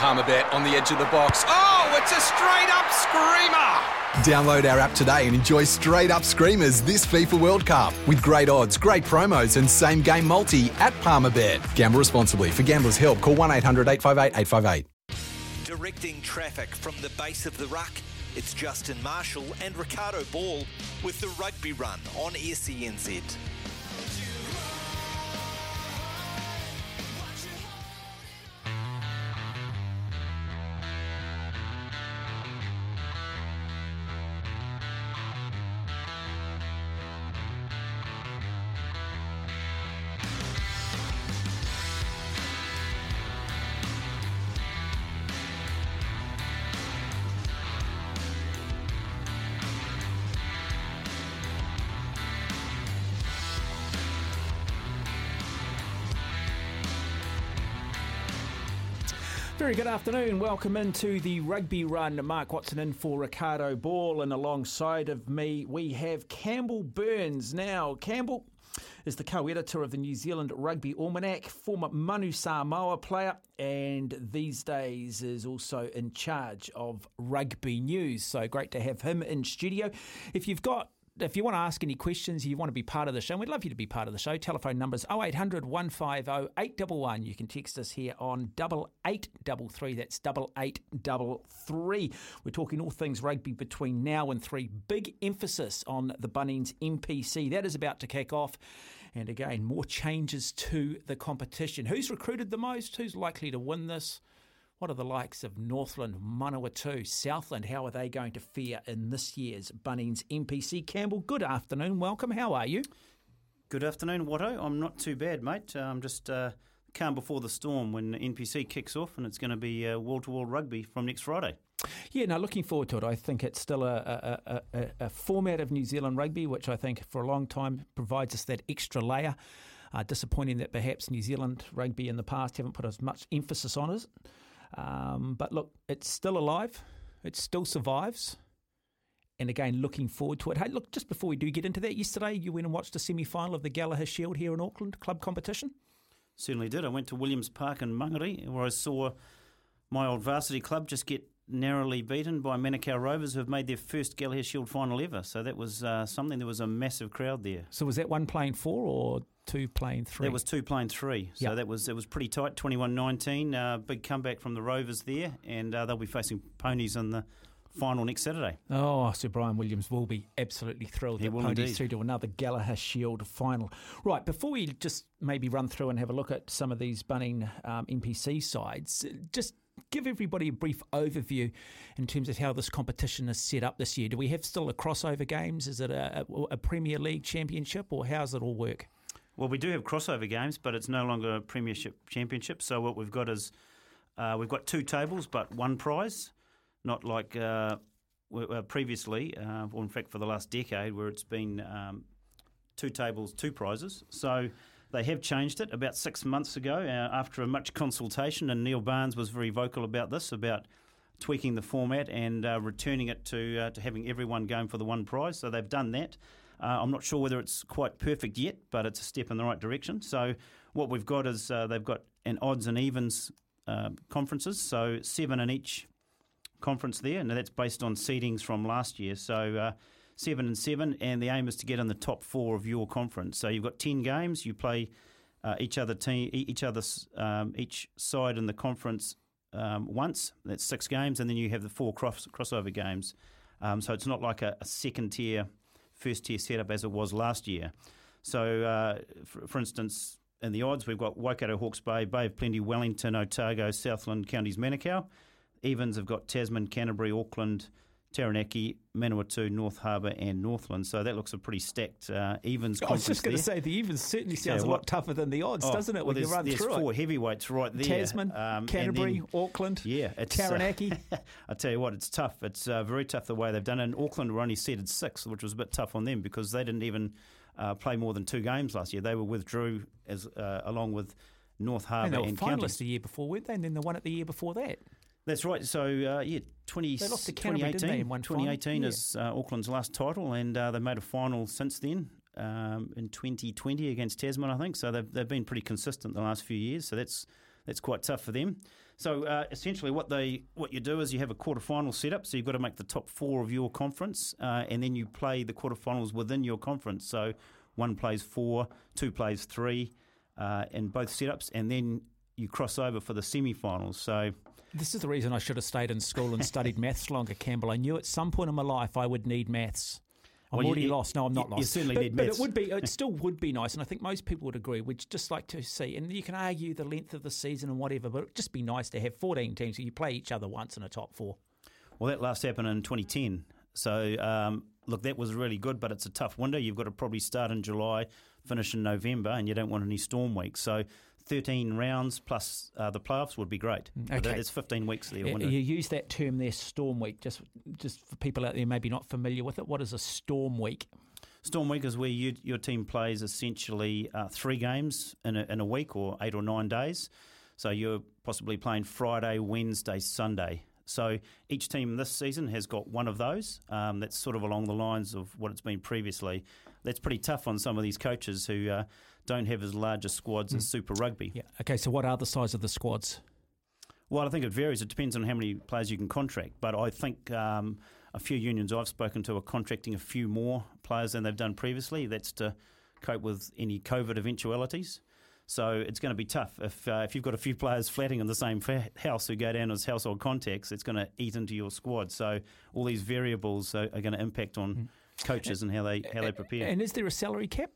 Palmerbet on the edge of the box. Oh, it's a straight up screamer! Download our app today and enjoy straight up screamers this FIFA World Cup with great odds, great promos, and same game multi at Palmerbet. Gamble responsibly. For gamblers' help, call 1 800 858 858. Directing traffic from the base of the ruck, it's Justin Marshall and Ricardo Ball with the rugby run on SENZ. Very good afternoon. Welcome into the rugby run. Mark Watson in for Ricardo Ball, and alongside of me we have Campbell Burnes. Now, Campbell is the co-editor of the New Zealand Rugby Almanac, former Manu Samoa player, and these days is also in charge of rugby news. So great to have him in studio. If you've got if you want to ask any questions, you want to be part of the show, we'd love you to be part of the show. Telephone numbers 0800 150 811. You can text us here on 8833. That's 8833. We're talking all things rugby between now and three. Big emphasis on the Bunnings NPC. That is about to kick off. And again, more changes to the competition. Who's recruited the most? Who's likely to win this? What are the likes of Northland, Manawatu, Southland? How are they going to fare in this year's Bunnings NPC? Campbell, good afternoon. Welcome. How are you? Good afternoon, Watto. I'm not too bad, mate. Uh, I'm just uh, calm before the storm when NPC kicks off, and it's going to be wall to wall rugby from next Friday. Yeah, no, looking forward to it. I think it's still a, a, a, a, format of New Zealand rugby, which I think for a long time provides us that extra layer. Uh, disappointing that perhaps New Zealand rugby in the past haven't put as much emphasis on it. Um, but look, it's still alive. It still survives. And again, looking forward to it. Hey, look, just before we do get into that, yesterday you went and watched the semi final of the Gallagher Shield here in Auckland, club competition. Certainly did. I went to Williams Park in Mangere where I saw my old varsity club just get narrowly beaten by Manukau Rovers, who have made their first Gallagher Shield final ever. So that was uh, something. There was a massive crowd there. So was that one playing four or two playing three? That was two playing three. So yep. that was it was pretty tight. 21-19. Uh, big comeback from the Rovers there, and uh, they'll be facing Ponies in the final next Saturday. Oh, so Bryan Williams will be absolutely thrilled he that Ponies through to another Gallagher Shield final. Right, before we just maybe run through and have a look at some of these Bunning um, NPC sides, just give everybody a brief overview in terms of how this competition is set up this year. Do we have still a crossover games? Is it a, a, a Premier League championship, or how does it all work? Well, we do have crossover games, but it's no longer a Premiership championship. So what we've got is uh, we've got two tables, but one prize, not like uh, uh, previously, uh, or in fact for the last decade, where it's been um, two tables, two prizes. So they have changed it about six months ago uh, after a much consultation, and Neil Barnes was very vocal about this, about tweaking the format and uh, returning it to to having everyone going for the one prize. So they've done that. Uh, I'm not sure whether it's quite perfect yet, but it's a step in the right direction. So what we've got is uh, they've got an odds and evens uh, conferences, so seven in each conference there, and that's based on seedings from last year. So seven and seven, and the aim is to get in the top four of your conference. So you've got ten games. You play uh, each other team, each other, um, each side in the conference um, once. That's six games, and then you have the four cross, crossover games. Um, so it's not like a, a, second tier, first tier setup as it was last year. So, uh, for, for, instance, in the odds, we've got Waikato, Hawke's Bay, Bay of Plenty, Wellington, Otago, Southland counties, Manukau. Evens have got Tasman, Canterbury, Auckland, Taranaki, Manawatu, North Harbour, and Northland. So that looks a pretty stacked uh, evens. I was just going to say the evens certainly sounds yeah, a lot tougher than the odds, oh, doesn't it? Well, when you run there's through four it. heavyweights right there. Tasman, um, Canterbury, then, Auckland, yeah, it's, Taranaki. Uh, I tell you what, it's tough. It's uh, very tough the way they've done it. And Auckland were only seeded sixth, which was a bit tough on them because they didn't even uh, play more than two games last year. They were withdrew as uh, along with North Harbour and, they were and finalists the year before, weren't they? And then the one at the year before that. That's right. So, uh, yeah, 20, they lost to 2018, 2018 is uh, Auckland's last title, and uh, they made a final since then um, in 2020 against Tasman, I think. So they've, they've been pretty consistent the last few years. So that's that's quite tough for them. So uh, essentially, what they what you do is you have a quarterfinal setup. So you've got to make the top four of your conference, uh, and then you play the quarterfinals within your conference. So one plays four, two plays three, uh, in both setups, and then you cross over for the semi-finals. So This is the reason I should have stayed in school and studied maths longer, Campbell. I knew at some point in my life I would need maths. I'm Well, already you- lost. No, I'm not you- you certainly but, need but maths. it would be. It still would be nice, and I think most people would agree. We'd just like to see, and you can argue the length of the season and whatever, but it'd just be nice to have 14 teams so you play each other once in a top four. Well, that last happened in 2010. So, um, look, that was really good, but it's a tough window. You've got to probably start in July, finish in November, and you don't want any storm weeks. So, 13 rounds plus uh, the playoffs would be great. But okay. It's 15 weeks there. You use that term there, storm week. Just, just for people out there maybe not familiar with it, what is a storm week? Storm week is where you, your team plays essentially uh, three games in a, in a week or eight or nine days. So you're possibly playing Friday, Wednesday, Sunday. So each team this season has got one of those. Um, that's sort of along the lines of what it's been previously. That's pretty tough on some of these coaches who uh, don't have as large a squads as Super Rugby. Yeah. Okay. So what are the size of the squads? Well, I think it varies. It depends on how many players you can contract. But I think um, a few unions I've spoken to are contracting a few more players than they've done previously. That's to cope with any COVID eventualities. So it's going to be tough. If uh, if you've got a few players flatting in the same house who go down as household contacts, it's going to eat into your squad. So all these variables are, are going to impact on coaches and how they how they prepare. And is there a salary cap?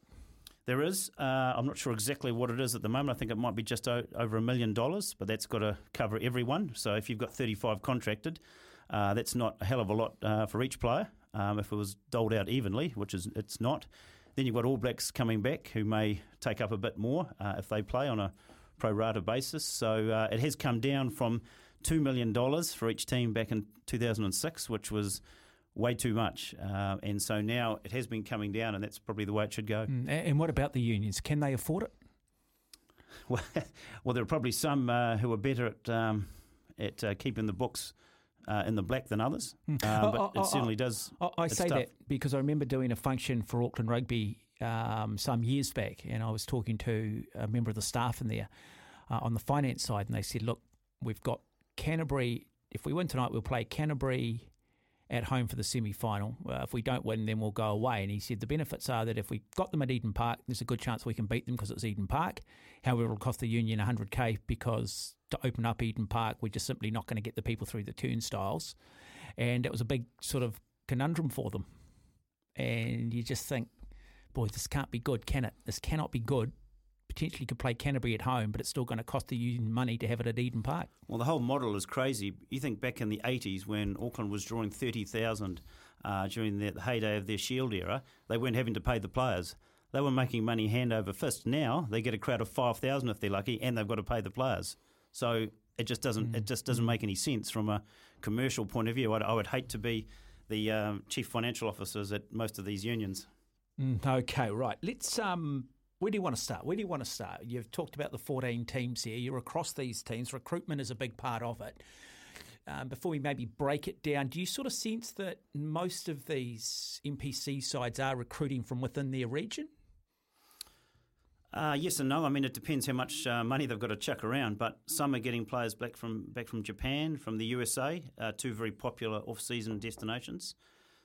There is. Uh, I'm not sure exactly what it is at the moment. I think it might be just o- over a million dollars, but that's got to cover everyone. So if you've got 35 contracted, uh, that's not a hell of a lot uh, for each player. Um, if it was doled out evenly, which is it's not, then you've got All Blacks coming back who may take up a bit more uh, if they play on a pro rata basis. So uh, it has come down from two million dollars for each team back in 2006, which was way too much. Uh, and so now it has been coming down, and that's probably the way it should go. Mm, And what about the unions? Can they afford it? Well, well, there are probably some uh, who are better at um, at uh, keeping the books uh, in the black than others, uh, Oh, but it certainly does. I, I say tough. that because I remember doing a function for Auckland Rugby um, some years back, and I was talking to a member of the staff in there uh, on the finance side, and they said, "Look, we've got Canterbury. If we win tonight, we'll play Canterbury." At home for the semi final. Uh, if we don't win, then we'll go away. And he said the benefits are that if we got them at Eden Park, there's a good chance we can beat them because it's Eden Park. However, it'll cost the union 100k because to open up Eden Park, we're just simply not going to get the people through the turnstiles. And it was a big sort of conundrum for them. And you just think, boy, this can't be good, can it? This cannot be good. Potentially could play Canterbury at home, but it's still going to cost the union money to have it at Eden Park. Well, the whole model is crazy. You think back in the 80s when Auckland was drawing 30,000 uh, during the heyday of their Shield era, they weren't having to pay the players. They were making money hand over fist. Now they get a crowd of 5,000 if they're lucky, and they've got to pay the players. So it just doesn't it just doesn't make any sense from a commercial point of view. I'd, I would hate to be the um, chief financial officers at most of these unions. Mm, okay, right. Let's. Um, where do you want to start? Where do you want to start? You've talked about the 14 teams here. You're across these teams. Recruitment is a big part of it. Um, before we maybe break it down, do you sort of sense that most of these NPC sides are recruiting from within their region? Uh, yes and no. I mean, it depends how much uh, money they've got to chuck around. But some are getting players back from back from Japan, from the USA, uh, two very popular off-season destinations.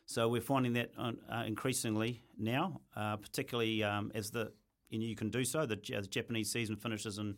So we're finding that uh, increasingly now, uh, particularly um, as the you can do so. The, the Japanese season finishes in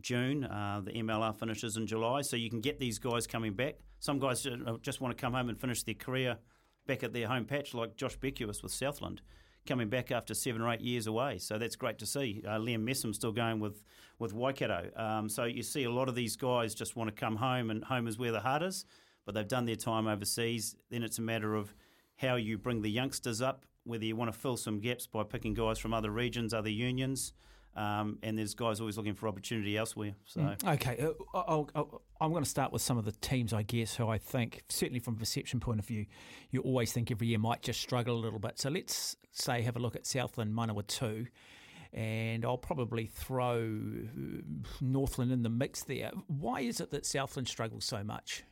June. Uh, the MLR finishes in July. So you can get these guys coming back. Some guys just want to come home and finish their career back at their home patch, like Josh Beckwith with Southland, coming back after seven or eight years away. So that's great to see. Uh, Liam Messam still going with, with Waikato. Um, so you see a lot of these guys just want to come home, and home is where the heart is, but they've done their time overseas. Then it's a matter of how you bring the youngsters up, whether you want to fill some gaps by picking guys from other regions, other unions. Um, and there's guys always looking for opportunity elsewhere. So Okay, uh, I'll, I'll, I'm going to start with some of the teams, I guess, who I think, certainly from a perception point of view, you always think every year might just struggle a little bit. So let's say have a look at Southland Manawatu, and I'll probably throw uh, Northland in the mix there. Why is it that Southland struggles so much?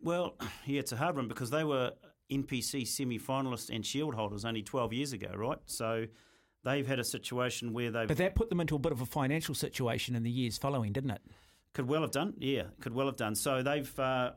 Well, yeah, it's a hard one because they were NPC semi finalists and shield holders only 12 years ago, right? So they've had a situation where they've But that put them into a bit of a financial situation in the years following, didn't it? Could well have done, yeah, could well have done. So they've uh,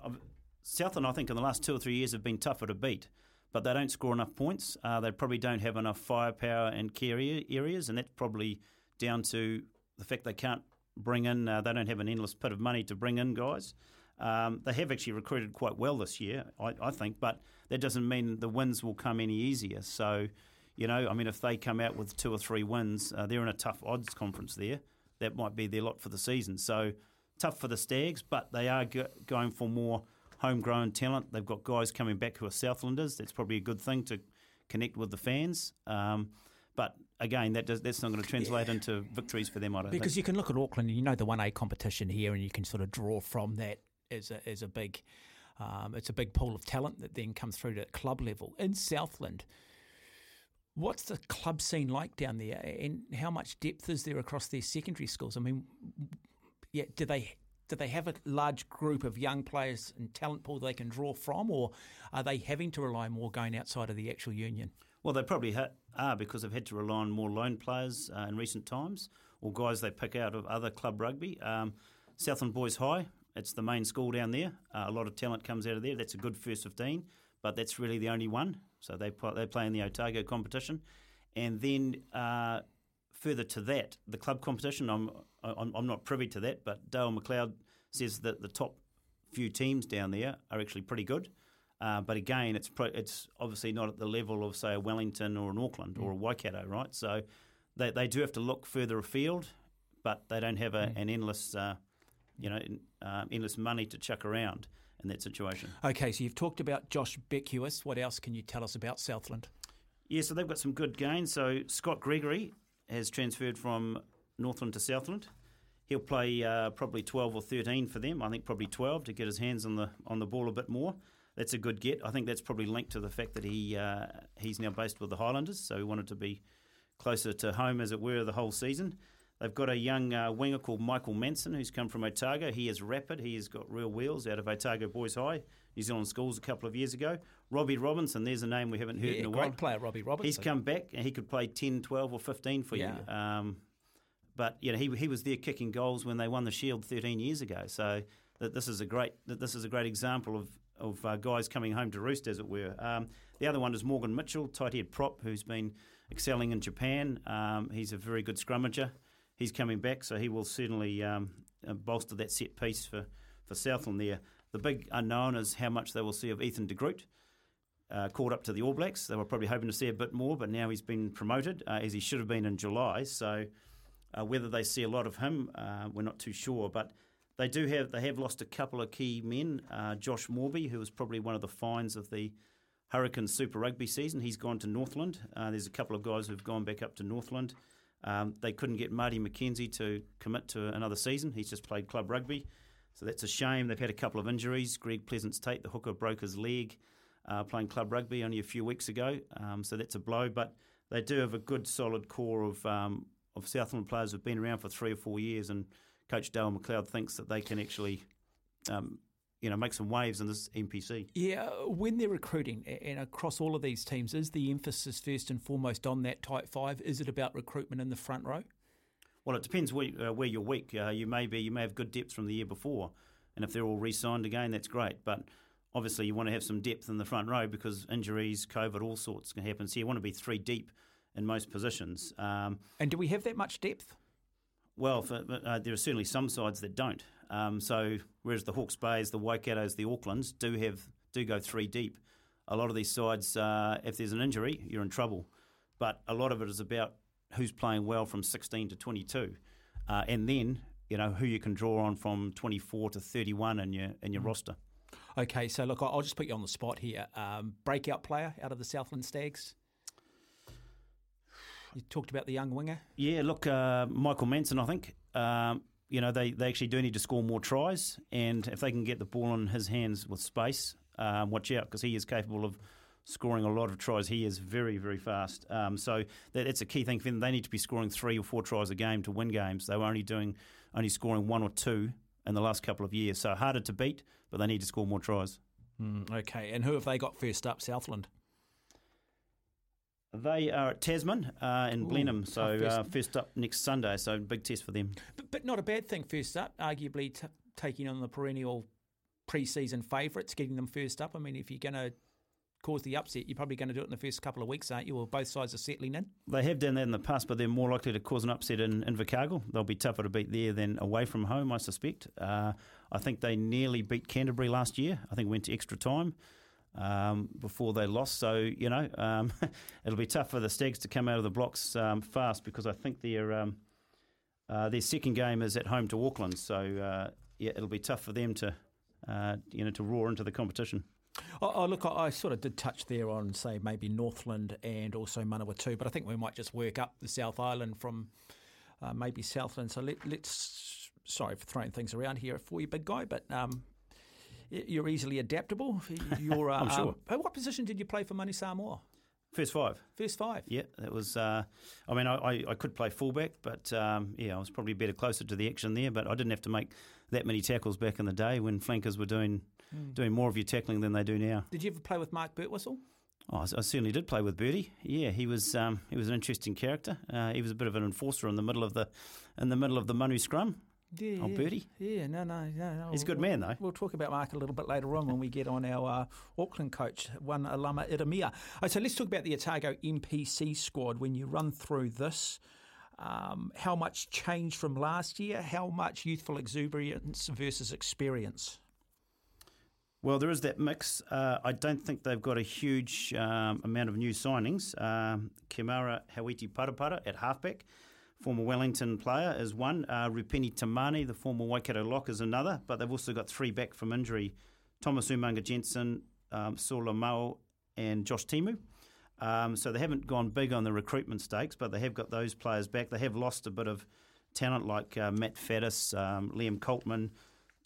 Southland, I think, in the last two or three years have been tougher to beat, but they don't score enough points. Uh, they probably don't have enough firepower and carrier areas, and that's probably down to the fact they can't bring in. Uh, they don't have an endless pit of money to bring in guys. Um, they have actually recruited quite well this year, I, I think, but that doesn't mean the wins will come any easier. So, you know, I mean, if they come out with two or three wins, uh, they're in a tough odds conference there. That might be their lot for the season. So tough for the Stags, but they are go- going for more homegrown talent. They've got guys coming back who are Southlanders. That's probably a good thing to connect with the fans. Um, but again, that does, that's not going to translate into victories for them. I don't think. Because think. you can look at Auckland, and you know the one A competition here, and you can sort of draw from that as a as a big. Um, it's a big pool of talent that then comes through to club level in Southland. What's the club scene like down there, and how much depth is there across their secondary schools? I mean, yeah, do they do they have a large group of young players and talent pool they can draw from, or are they having to rely more going outside of the actual union? Well, they probably ha- are because they've had to rely on more loan players uh, in recent times or guys they pick out of other club rugby. Um, Southland Boys High, it's the main school down there. Uh, a lot of talent comes out of there. That's a good first 15, but that's really the only one. So they, they play in the Otago competition. And then uh, further to that, the club competition, I'm, I'm, I'm not privy to that, but Dale McLeod says that the top few teams down there are actually pretty good. Uh, but again, it's pro- it's obviously not at the level of say a Wellington or an Auckland or a Waikato, right? So they they do have to look further afield, but they don't have a, an endless, uh, you know, uh, endless money to chuck around in that situation. Okay, so you've talked about Josh Beckwith. What else can you tell us about Southland? Yeah, so they've got some good gains. So Scott Gregory has transferred from Northland to Southland. He'll play uh, probably 12 or 13 for them. I think probably 12 to get his hands on the on the ball a bit more. That's a good get. I think that's probably linked to the fact that he uh, he's now based with the Highlanders, so he wanted to be closer to home, as it were, the whole season. They've got a young uh, winger called Michael Manson who's come from Otago. He is rapid. He has got real wheels out of Otago Boys High, New Zealand Schools a couple of years ago. Robbie Robinson, there's a name we haven't heard Yeah, in a great while. player, Robbie Robertson. He's come back and he could play 10, 12 or 15 for you. Yeah. Um, but you know, he, he was there kicking goals when they won the Shield 13 years ago. So that this is a great that this is a great example of of uh, guys coming home to roost, as it were. Um, the other one is Morgan Mitchell, tight head prop, who's been excelling in Japan. Um, he's a very good scrummager. He's coming back, so he will certainly um, uh, bolster that set piece for, for Southland there. The big unknown is how much they will see of Ethan de Groot. Uh, called up to the All Blacks. They were probably hoping to see a bit more, but now he's been promoted, uh, as he should have been in July. So uh, whether they see a lot of him, uh, we're not too sure. But they do have they have lost a couple of key men. Uh, Josh Moorby, who was probably one of the finds of the Hurricane Super Rugby season, he's gone to Northland. There's a couple of guys who've gone back up to Northland. Um, they couldn't get Marty McKenzie to commit to another season. He's just played club rugby. So that's a shame. They've had a couple of injuries. Greg Pleasants-Tate, the hooker, broke his leg uh, playing club rugby only a few weeks ago. Um, so that's a blow. But they do have a good, solid core of um, of Southland players who've been around for three or four years. And Coach Dale McLeod thinks that they can actually, um, you know, make some waves in this NPC. Yeah, when they're recruiting and across all of these teams, is the emphasis first and foremost on that tight five? Is it about recruitment in the front row? Well, it depends where, uh, where you're weak. Uh, you may be you may have good depth from the year before, and if they're all re-signed again, that's great. But obviously, you want to have some depth in the front row because injuries, COVID, all sorts can happen. So you want to be three deep in most positions. Um, And do we have that much depth? well, for, uh, there are certainly some sides that don't. Um, so whereas the Hawke's Bays, the Waikatos, the Aucklands do have do go three deep. A lot of these sides, uh, if there's an injury, you're in trouble. But a lot of it is about who's playing well from 16 to 22, uh, and then you know who you can draw on from 24 to 31 in your in your roster. Okay, so look, I'll just put you on the spot here. Um, breakout player out of the Southland Stags. You talked about the young winger. Yeah, look, uh, Michael Manson, I think. Um, you know, they, they actually do need to score more tries, and if they can get the ball in his hands with space, um, watch out because he is capable of scoring a lot of tries. He is very, very fast. Um, so that, that's a key thing for them. They need to be scoring three or four tries a game to win games. They were only doing only scoring one or two in the last couple of years. So harder to beat, but they need to score more tries. Okay, and who have they got first up? Southland. They are at Tasman uh, in Ooh, Blenheim, so uh, first up next Sunday. So big test for them. But, but not a bad thing first up, arguably t- taking on the perennial pre-season favourites, getting them first up. I mean, if you're going to cause the upset, you're probably going to do it in the first couple of weeks, aren't you? Or both sides are settling in. They have done that in the past, but they're more likely to cause an upset in Invercargill. They'll be tougher to beat there than away from home, I suspect. Uh, I think they nearly beat Canterbury last year. I think went to extra time um, before they lost. So you know, um, it'll be tough for the Stags to come out of the blocks um, fast because I think their um, uh, their second game is at home to Auckland. So uh, yeah, it'll be tough for them to uh, you know to roar into the competition. Oh, oh, look, I, I sort of did touch there on, say, maybe Northland and also Manawatu, but I think we might just work up the South Island from uh, maybe Southland. So let, let's, sorry for throwing things around here for you, big guy, but um, you're easily adaptable. You're, uh, I'm sure. Um, what position did you play for Manu Samoa? First five. First five. Yeah, that was. Uh, I mean, I, I, could play fullback, but um, yeah, I was probably better closer to the action there. But I didn't have to make that many tackles back in the day when flankers were doing doing more of your tackling than they do now. Did you ever play with Mark Birtwistle? Oh, I I certainly did play with Birdie. Yeah, he was um, he was an interesting character. Uh, he was a bit of an enforcer in the middle of the in the middle of the Manu scrum. Yeah, Oh, yeah. Birdie? Yeah, no, no, no. no. He's a good We'll- man, though. We'll talk about Mark a little bit later on when we get on our uh, Auckland coach, one Alama Ieremia. Oh, so let's talk about the Otago NPC squad. When you run through this, um, how much change from last year? How much youthful exuberance versus experience? Well, there is that mix. Uh, I don't think they've got a huge um, amount of new signings. Um, Kimara Hawiti Parapara at halfback, former Wellington player, is one. Uh, Rupeni Tamani, the former Waikato lock, is another. But they've also got three back from injury Thomas Umaga-Jensen, um, Mao, and Josh Timu. Um, so they haven't gone big on the recruitment stakes, but they have got those players back. They have lost a bit of talent like uh, Matt Faddes, um, Liam Coltman,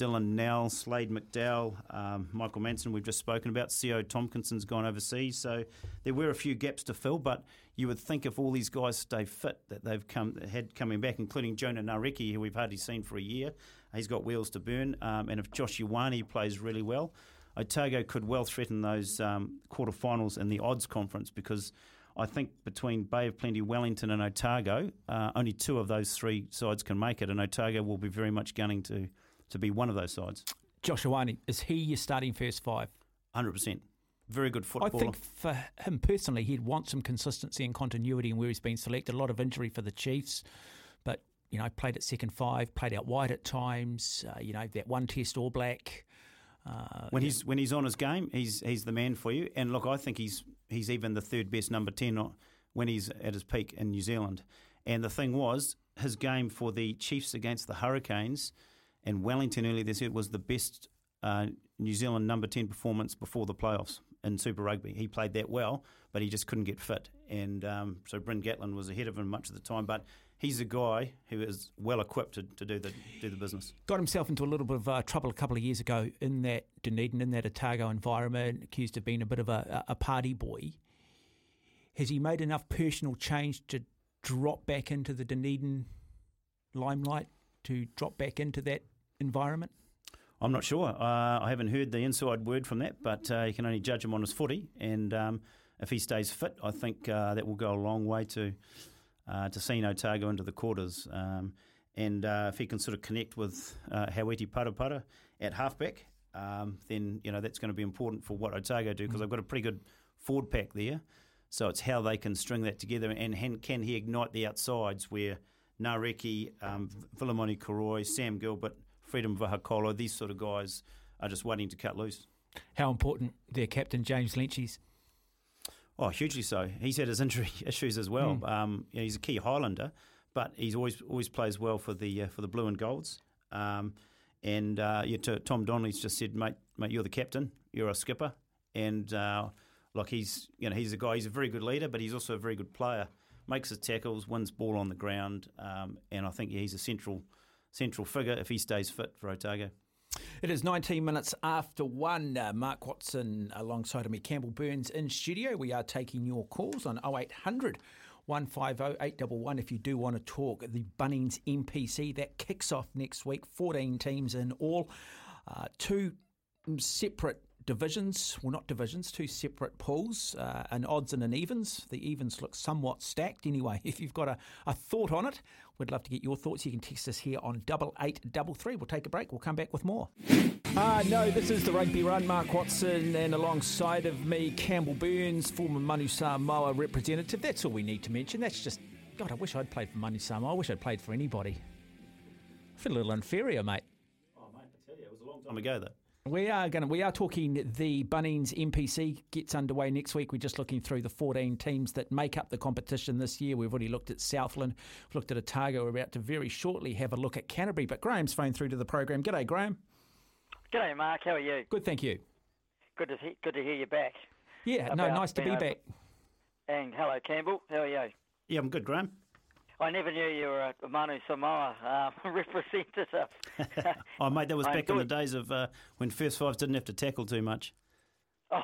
Dylan Nel, Slade McDowall, um, Michael Manson, we've just spoken about. Co Tompkinson's gone overseas. So there were a few gaps to fill, but you would think if all these guys stay fit that they've come had coming back, including Jona Nareki, who we've hardly seen for a year. He's got wheels to burn. Um, and if Josh Ioane plays really well, Otago could well threaten those um, quarterfinals in the odds conference because I think between Bay of Plenty, Wellington, and Otago, uh, only two of those three sides can make it, and Otago will be very much gunning to, to be one of those sides. Josh Ioane, is he your starting first five? 100%. Very good I think for him personally, he'd want some consistency and continuity in where he's been selected. A lot of injury for the Chiefs, but you know, played at second five, played out wide at times. Uh, you know, that one Test All Black. Uh, when he's when he's on his game, he's he's the man for you. And look, I think he's he's even the third best number ten when he's at his peak in New Zealand. And the thing was, his game for the Chiefs against the Hurricanes and Wellington earlier this year was the best uh, New Zealand number ten performance before the playoffs in Super Rugby. He played that well, but he just couldn't get fit. And um, so Bryn Gatland was ahead of him much of the time. But he's a guy who is well equipped to, to do the do the business. got himself into a little bit of uh, trouble a couple of years ago in that Dunedin, in that Otago environment, accused of being a bit of a, a party boy. Has he made enough personal change to drop back into the Dunedin limelight, to drop back into that environment? I'm not sure. Uh, I haven't heard the inside word from that, but uh, you can only judge him on his footy. And um, if he stays fit, I think uh, that will go a long way to uh, to seeing Otago into the quarters. Um, and uh, if he can sort of connect with uh, Hauiti-Parapara at halfback, um, then you know that's going to be important for what Otago do because they've got a pretty good forward pack there. So it's how they can string that together and han- can he ignite the outsides where Nareki, um, Vilimoni Koroi, Sam Gilbert, Freedom Vahakolo, these sort of guys are just waiting to cut loose. How important their captain James Lentjes is. Oh, hugely so. He's had his injury issues as well. Mm. Um, you know, he's a key Highlander, but he's always always plays well for the uh, for the blue and golds. Um, and uh, yeah, to, Tom Donnelly's just said, mate, mate, you're the captain, you're a skipper, and uh, like he's you know he's a guy. He's a very good leader, but he's also a very good player. Makes his tackles, wins ball on the ground, um, and I think yeah, he's a central central figure if he stays fit for Otago. It is 19 minutes after one. Uh, Mark Watson alongside of me, Campbell Burnes in studio. We are taking your calls on 0800 150 811 if you do want to talk. The Bunnings NPC that kicks off next week. 14 teams in all. Uh, two separate divisions, well, not divisions, two separate pools, uh, an odds and an evens. The evens look somewhat stacked anyway. If you've got a, a thought on it, we'd love to get your thoughts. You can text us here on double eight double three. We'll take a break. We'll come back with more. Ah, uh, no, this is the Rugby Run. Mark Watson, and alongside of me, Campbell Burnes, former Manu Samoa representative. That's all we need to mention. That's just, God, I wish I'd played for Manu Samoa. I wish I'd played for anybody. I feel a little inferior, mate. Oh, mate, I tell you, it was a long time ago, though. We are going to. We are talking. The Bunnings NPC gets underway next week. We're just looking through the 14 teams that make up the competition this year. We've already looked at Southland, we've looked at Otago. We're about to very shortly have a look at Canterbury. But Graham's phoned through to the program. G'day, Graham. G'day, Mark. How are you? Good, thank you. Good to he- good to hear you back. Yeah, no, nice to be back. And hello, Campbell. How are you? Yeah, I'm good, Graham. I never knew you were a Manu Samoa uh, representative. oh, mate, that was back in the days of uh, when first fives didn't have to tackle too much. Oh,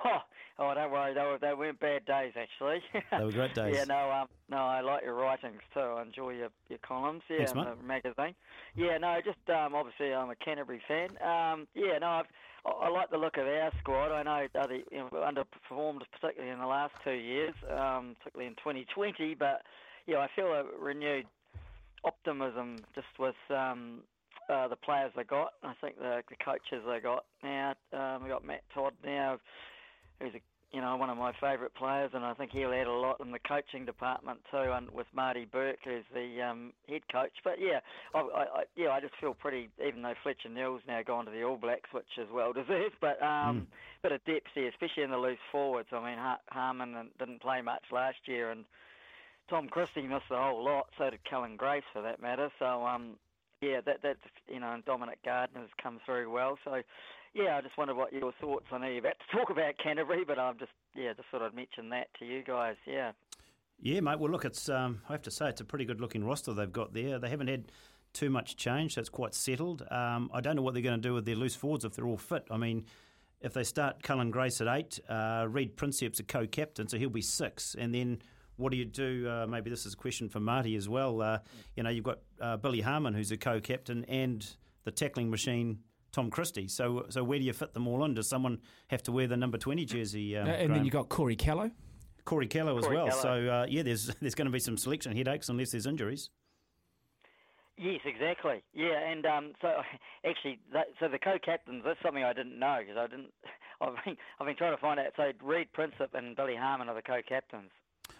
oh, don't worry. They, were, they weren't bad days, actually. they were great days. yeah, no, um, no, I like your writings too. I enjoy your, your columns. Yeah, Thanks, the magazine. Yeah, no, just um, obviously I'm a Canterbury fan. Um, yeah, no, I've, I, I like the look of our squad. I know they you know, underperformed particularly in the last two years, um, particularly in 2020, but yeah, I feel a renewed optimism just with um, uh, the players they got. I think the, the coaches they got now. Um, we got Matt Todd now, who's a you know one of my favourite players, and I think he'll add a lot in the coaching department too. And with Marty Bourke, who's the um, head coach. But yeah, I, I, yeah, I just feel pretty. Even though Fletcher Newell's now gone to the All Blacks, which is well deserved, but um, mm. bit of depth there, especially in the loose forwards. I mean, Har- Harmon didn't play much last year, and Tom Christie missed a whole lot. So did Cullen Grace, for that matter. So um, yeah, that that's you know, and Dominic Gardner's come through well. So yeah, I just wondered what your thoughts. I know you're about to talk about Canterbury, but I'm just yeah, just thought I'd mention that to you guys. Yeah. Yeah, mate. Well, look, it's um, I have to say it's a pretty good looking roster they've got there. They haven't had too much change, so it's quite settled. Um, I don't know what they're going to do with their loose forwards if they're all fit. I mean, if they start Cullen Grace at eight, uh, Reed Prinsep's a co-captain, so he'll be six, and then what do you do? Uh, maybe this is a question for Marty as well. Uh, you know, you've got uh, Billy Harmon, who's a co-captain, and the tackling machine. Tom Christie. So, so where do you fit them all in? Does someone have to wear the number twenty jersey? Um, and then you have got Corey Kellow, Corey Kellow as Corey well. Kellow. So, uh, yeah, there's there's going to be some selection headaches unless there's injuries. Yes, exactly. Yeah, and um, so actually, that, so the co-captains. That's something I didn't know because I didn't. I've been I've been trying to find out. So Reed Prinsep and Billy Harmon are the co-captains.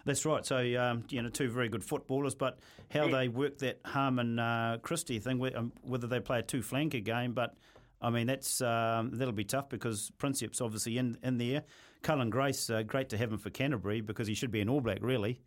That's right. So um, you know, two very good footballers, but how yeah. they work that Harmon uh, Christie thing, um, whether they play a two flanker game, but I mean that's um, that'll be tough because Prinsep's obviously in in there. Cullen Grace, uh, great to have him for Canterbury because he should be an All Black, really.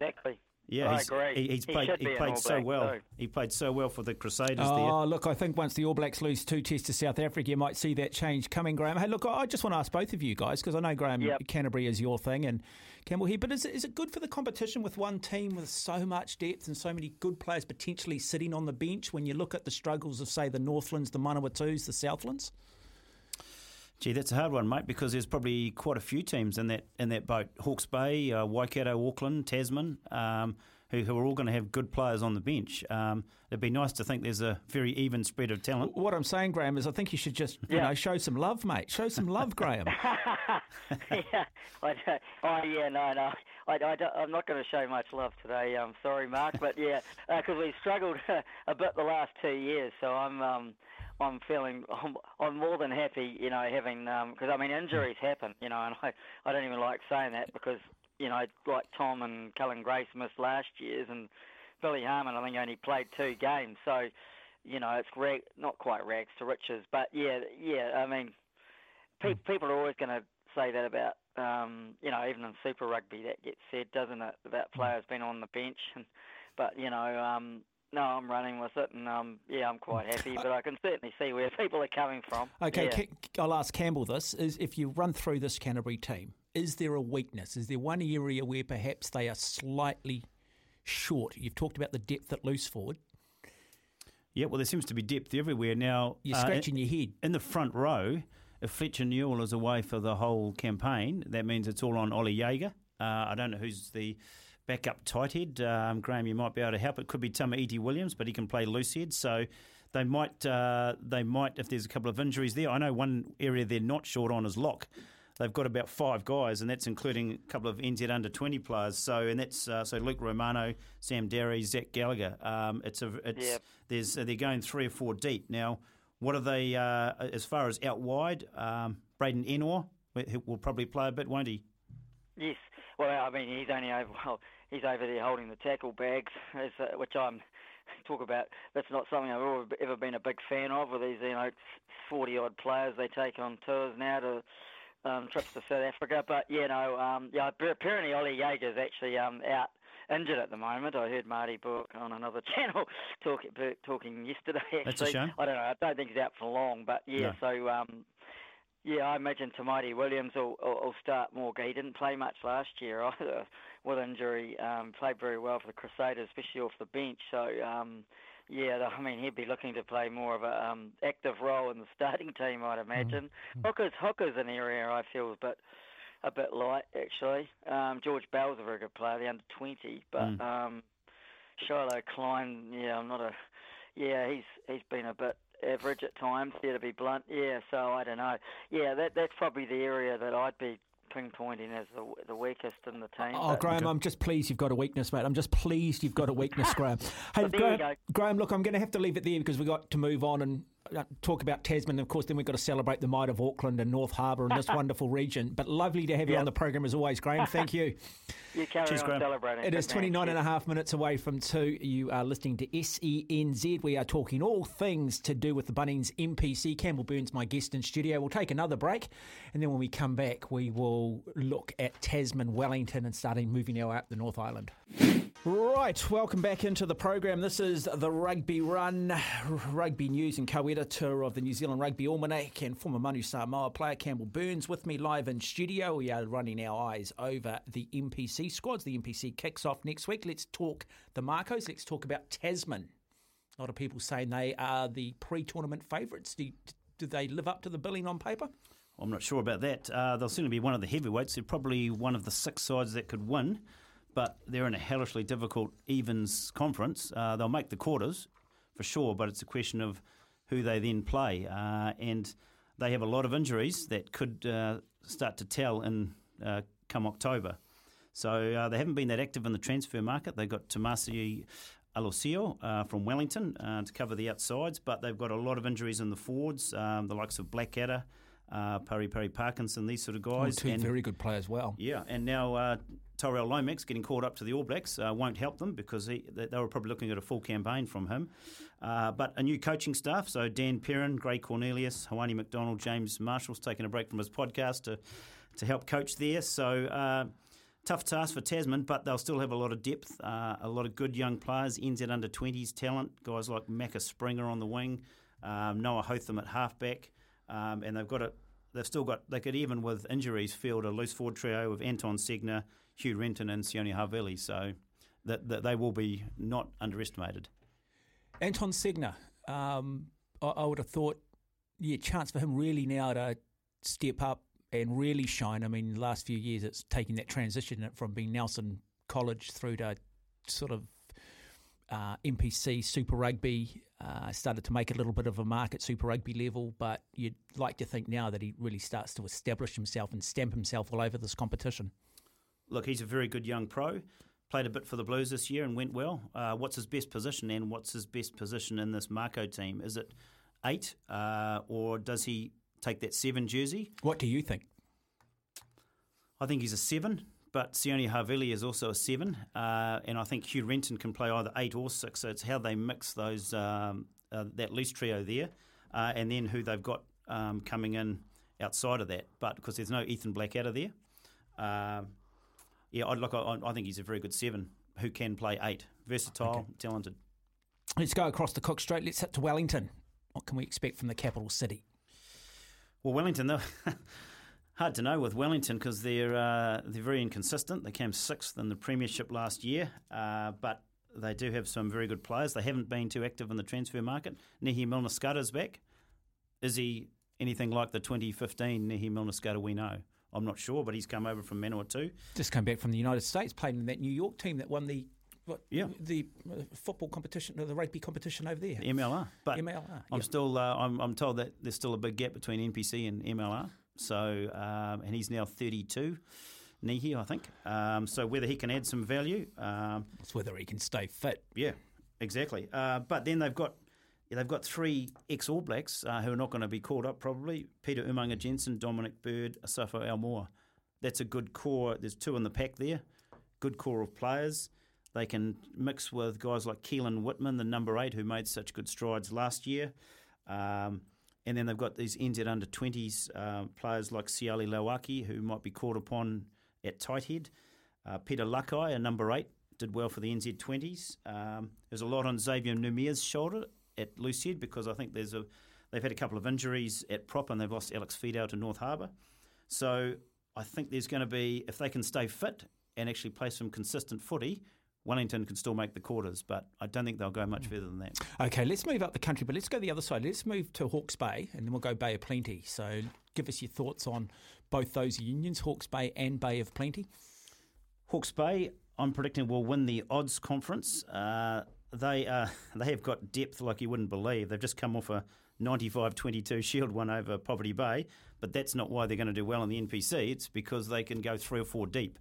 Exactly. Yeah, I he's, agree. He, he's played. He, he played so well. Too. He played so well for the Crusaders. Oh, there. look, I think once the All Blacks lose two tests to South Africa, you might see that change coming, Graham. Hey, look, I just want to ask both of you guys because I know Graham yep. Canterbury is your thing and Campbell here, but is it, is it good for the competition with one team with so much depth and so many good players potentially sitting on the bench when you look at the struggles of say the Northlands, the Manawatus, the Southlands? Gee, that's a hard one, mate, because there's probably quite a few teams in that in that boat: Hawke's Bay, uh, Waikato, Auckland, Tasman. Um, who, who are all going to have good players on the bench. Um, it'd be nice to think there's a very even spread of talent. What I'm saying, Graham, is I think you should just you know show some love, mate. Show some love, Graham. yeah, I don't, oh yeah, no, no. I, I am not going to show much love today. I'm sorry, Mark, but yeah, because uh, we've struggled a bit the last two years, so I'm. Um, I'm feeling I'm, I'm more than happy, you know, having because um, I mean injuries happen, you know, and I I don't even like saying that because you know, like Tom and Cullen Grace missed last year's, and Billy Harmon, I think, only played two games. So, you know, it's rag, not quite rags to riches, but yeah, yeah. I mean, pe- hmm. people are always going to say that about, um, you know, even in Super Rugby that gets said, doesn't it, about hmm. players being on the bench. And, but you know, um, no, I'm running with it, and um, yeah, I'm quite happy. But I can certainly see where people are coming from. Okay, yeah. I'll ask Campbell this: is if you run through this Canterbury team, is there a weakness? Is there one area where perhaps they are slightly short? You've talked about the depth at loose forward. Yeah, well, there seems to be depth everywhere now. You're uh, scratching uh, your head in the front row. If Fletcher Newell is away for the whole campaign, that means it's all on Ollie Jaeger. Uh, I don't know who's the backup tight head. Um, Graham, you might be able to help. It could be Tama Tamaiti Williams, but he can play loose head. So they might uh, they might if there's a couple of injuries there. I know one area they're not short on is lock. They've got about five guys, and that's including a couple of NZ under twenty players. So, and that's uh, so Luke Romano, Sam Darry, Zach Gallagher. Um, it's a it's Yep. there's they're going three or four deep now. What are they uh, as far as out wide? Um, Braydon Ennor will probably play a bit, won't he? Yes. Well, I mean, he's only over. Well, he's over there holding the tackle bags, as, uh, which I'm talk about. That's not something I've ever, ever been a big fan of. With these, you know, forty odd players they take on tours now to um, trips to South Africa. But yeah, no, um, yeah. Apparently, Ollie Jaeger's actually um, out injured at the moment. I heard Marty Bourke on another channel talk, talking yesterday. Actually, That's a shame. I don't know. I don't think he's out for long. But yeah, No. so. Um, yeah, I imagine Tamaiti Williams will, will, will start more. He didn't play much last year either with injury. Um, played very well for the Crusaders, especially off the bench. So, um, yeah, I mean, he'd be looking to play more of an um, active role in the starting team, I'd imagine. Hookers, Hookers, an area I feel is a bit, a bit light actually. Um, George Bell's a very good player, the under twenty, but um, Shilo Klein, yeah, I'm not a, yeah, he's he's been a bit average at times, yeah, to be blunt. Yeah, so I don't know. Yeah, that that's probably the area that I'd be pinpointing as the the weakest in the team. Oh, but- Graham, I'm just pleased you've got a weakness, mate. I'm just pleased you've got a weakness, Graham. Hey, Well, there you Graham, go. Graham, look, I'm going to have to leave it there because we've got to move on and Uh, talk about Tasman. Of course, then we've got to celebrate the might of Auckland and North Harbour and this wonderful region. But lovely to have you Yep. on the program as always, Graham. Thank you. you carry Cheers, on Graham. celebrating. It is Good man. 29 and a half minutes away from two. You are listening to SENZ. We are talking all things to do with the Bunnings NPC. Campbell Burnes, my guest in studio. We'll take another break, and then when we come back, we will look at Tasman, Wellington, and starting moving now out the North Island. Right, welcome back into the program. This is the Rugby Run, rugby news and co-editor of the New Zealand Rugby Almanac and former Manu Samoa player Campbell Burnes with me live in studio. We are running our eyes over the NPC squads. The NPC kicks off next week. Let's talk the Makos. Let's talk about Tasman. A lot of people saying they are the pre-tournament favourites. Do, do they live up to the billing on paper? I'm not sure about that. Uh, they'll certainly be one of the heavyweights. They're probably one of the six sides that could win, but they're in a hellishly difficult evens conference. Uh, they'll make the quarters for sure, but it's a question of who they then play. Uh, and they have a lot of injuries that could uh, start to tell in uh, come October. So uh, they haven't been that active in the transfer market. They've got Tomasi Alosio uh, from Wellington to cover the outsides, but they've got a lot of injuries in the forwards, um, the likes of Blackadder, uh, Pari Pari Parkinson, these sort of guys. two and, very good players. Well, yeah, and now uh, Tyrel Lomax getting caught up to the All Blacks uh, won't help them because he, they, were probably looking at a full campaign from him. Uh, but a new coaching staff, so Dan Perrin, Gray Cornelius, Hawani McDonald, James Marshall's taken a break from his podcast to, to help coach there. So uh, tough task for Tasman, but they'll still have a lot of depth, uh, a lot of good young players, NZ under 20s talent, guys like Macca Springer on the wing, um, Noah Hotham at halfback, um, and they've got it. they've still got they could even with injuries field a loose forward trio of Anton Segner, Hugh Renton, and Sione Havili. So that, that they will be not underestimated. Anton Segner, um, I, I would have thought, yeah, chance for him really now to step up and really shine. I mean, the last few years it's taking that transition from being Nelson College through to sort of uh, NPC Super Rugby. Uh, started to make a little bit of a mark at Super Rugby level, but you'd like to think now that he really starts to establish himself and stamp himself all over this competition. Look, he's a very good young pro. Played a bit for the Blues this year and went well. Uh, what's his best position and what's his best position in this Mako team? Is it eight uh, or does he take that seven jersey? What do you think? I think he's a seven, but Sione Havili is also a seven, uh, and I think Hugh Renton can play either eight or six. So it's how they mix those um, uh, that loose trio there, uh, and then who they've got um, coming in outside of that. But because there's no Ethan Blackadder there, um, yeah, I'd look. I, I think he's a very good seven who can play eight, versatile, talented. Let's go across the Cook Strait. Let's hit to Wellington. What can we expect from the capital city? Well, Wellington, though, hard to know with Wellington because they're uh, they're very inconsistent. They came sixth in the premiership last year, uh, but they do have some very good players. They haven't been too active in the transfer market. Nehe Milner-Skudder's back. Is he anything like the 2015 Nehe Milner-Skudder we know? I'm not sure, but he's come over from Manawatu. Just come back from the United States, played in that New York team that won the what, Yeah. the uh, football competition, or the rugby competition over there. MLR. But MLR, I'm still uh, I'm, I'm told that there's still a big gap between NPC and MLR. So um, and he's now 32, Nehe, I think. Um, so whether he can add some value, um, It's whether he can stay fit. yeah, exactly. Uh, but then they've got yeah, they've got three ex All Blacks uh, who are not going to be called up probably. Peter Umaga-Jensen, Dominic Bird, Asafo Aumua. That's a good core. There's two in the pack there. Good core of players. They can mix with guys like Keelan Whitman, the number eight, who made such good strides last year. Um, and then they've got these NZ under 20s uh, players like Siali Lawaki, who might be called upon at tight head. Uh, Peter Lakai, a number eight, did well for the NZ 20s. Um, there's a lot on Xavier Numia's shoulder at head because I think there's a they've had a couple of injuries at prop and they've lost Alex Fidow to North Harbour. So I think there's going to be if they can stay fit and actually play some consistent footy, Wellington can still make the quarters, but I don't think they'll go much further than that. Okay, let's move up the country, but let's go the other side. Let's move to Hawke's Bay, and then we'll go Bay of Plenty. So, give us your thoughts on both those unions, Hawke's Bay and Bay of Plenty. Hawke's Bay, I'm predicting will win the odds conference. Uh, they uh, they have got depth like you wouldn't believe. They've just come off a 95-22 Shield one over Poverty Bay, but that's not why they're going to do well in the NPC. It's because they can go three or four deep.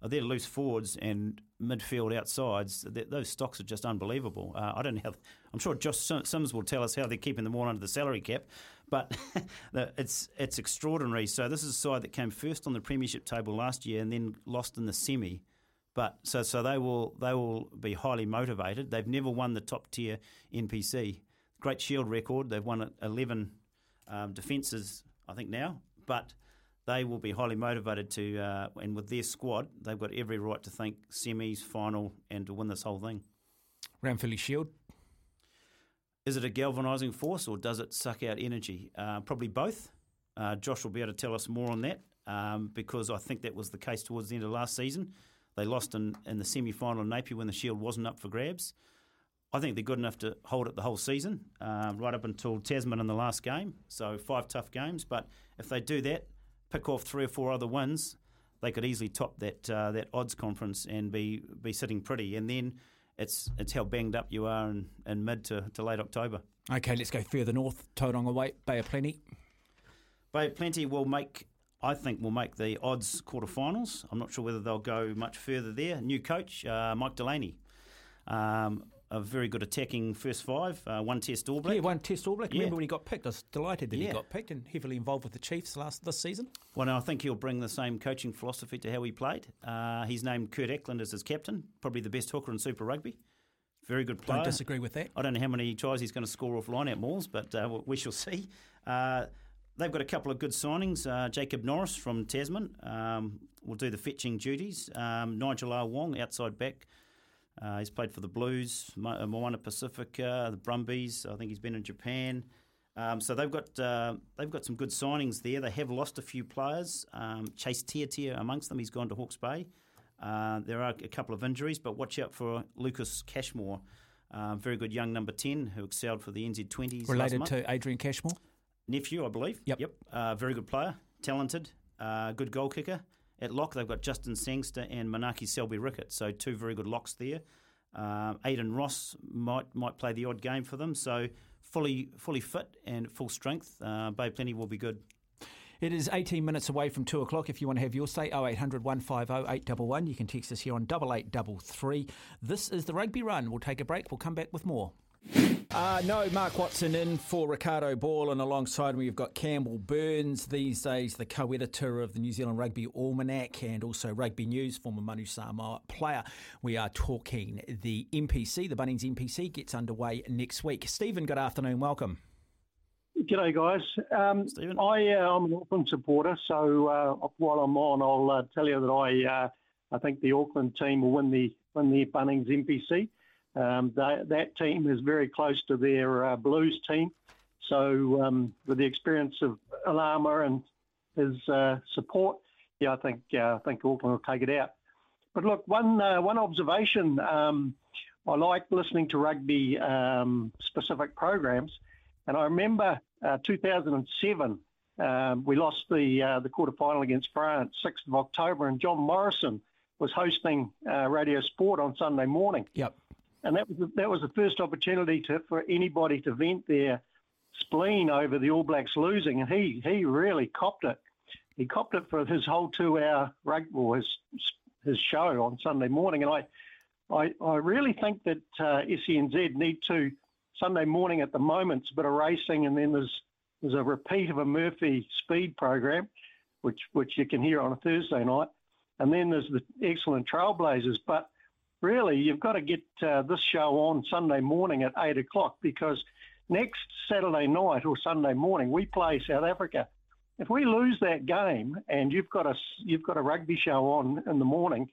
Uh, Their loose forwards and midfield outsides, th- those stocks are just unbelievable. Uh, I don't know how. I'm sure Josh Sim- Sims will tell us how they're keeping them all under the salary cap, but it's it's extraordinary. So this is a side that came first on the premiership table last year and then lost in the semi. But so so they will they will be highly motivated. They've never won the top tier NPC. Great Shield record. They've won eleven um, defences, I think now, but they will be highly motivated to. Uh, and with their squad, they've got every right to think semis, final, and to win this whole thing. Ranfurly Shield. Is it a galvanising force or does it suck out energy? Uh, probably both. Uh, Josh will be able to tell us more on that um, because I think that was the case towards the end of last season. They lost in, in the semi final in Napier when the Shield wasn't up for grabs. I think they're good enough to hold it the whole season, uh, right up until Tasman in the last game. So five tough games. But if they do that, pick off three or four other wins, they could easily top that uh, that odds conference and be be sitting pretty. And then it's it's how banged up you are in, in mid to, to late October. Okay, let's go further north. Tauranga Way, Bay of Plenty. Bay of Plenty will make, I think, will make the odds quarterfinals. I'm not sure whether they'll go much further there. New coach, uh, Mike Delany. Um, a very good attacking first five, uh, one test All Black. Yeah, one Test All Black. Yeah. Remember when he got picked? I was delighted that he got picked and heavily involved with the Chiefs last this season. Well, I think he'll bring the same coaching philosophy to how he played. Uh, he's named Kurt Eklund as his captain, probably the best hooker in Super Rugby. Very good player. Don't disagree with that. I don't know how many tries he's going to score off line out mauls, but uh, we shall see. Uh, they've got a couple of good signings. Uh, Jacob Norris from Tasman um, will do the fetching duties. Um, Nigel R. Wong, outside back. Uh, he's played for the Blues, uh, Moana Pacifica, the Brumbies. I think he's been in Japan. Um, so they've got uh, they've got some good signings there. They have lost a few players. Um, Chase Tiatia amongst them. He's gone to Hawke's Bay. Uh, there are a couple of injuries, but watch out for Lucas Cashmore, uh, very good young number ten who excelled for the NZ20s. last Related month. to Adrian Cashmore. nephew, I believe. Yep. Yep. Uh, very good player, talented, uh, good goal kicker. At lock, they've got Justin Sangster and Manaaki Selby-Rickit, so two very good locks there. Um, Aidan Ross might might play the odd game for them, so fully fully fit and full strength. Uh, Bay Plenty will be good. It is 18 minutes away from 2 o'clock. If you want to have your say, 0800 150 811. You can text us here on 8833. This is the Rugby Run. We'll take a break. We'll come back with more. Uh, no, Mark Watson in for Ricardo Ball, and alongside me, we've got Campbell Burnes, these days the co editor of the New Zealand Rugby Almanac and also Rugby News, former Manu Samoa player. We are talking the NPC, the Bunnings NPC, gets underway next week. Stephen, good afternoon. Welcome. G'day, guys. Um, Stephen. I, uh, I'm an Auckland supporter, so uh, while I'm on, I'll uh, tell you that I uh, I think the Auckland team will win the win the Bunnings NPC. Um, they, that team is very close to their uh, Blues team, so um, with the experience of Alama and his uh, support, yeah, I think uh, I think Auckland will take it out. But look, one uh, one observation. Um, I like listening to rugby um, specific programs, and I remember uh, 2007 um, we lost the uh, the quarter final against France, 6th of October, and John Morrison was hosting uh, Radio Sport on Sunday morning. Yep. And that was the, that was the first opportunity to, for anybody to vent their spleen over the All Blacks losing, and he he really copped it. He copped it for his whole two-hour rugby, or his his show on Sunday morning, and I I, I really think that uh, SENZ need to Sunday morning at the moment. It's a bit of racing, and then there's there's a repeat of a Murphy Speed program, which which you can hear on a Thursday night, and then there's the excellent Trailblazers. But really, you've got to get uh, this show on Sunday morning at eight o'clock because next Saturday night or Sunday morning we play South Africa. If we lose that game and you've got a you've got a rugby show on in the morning,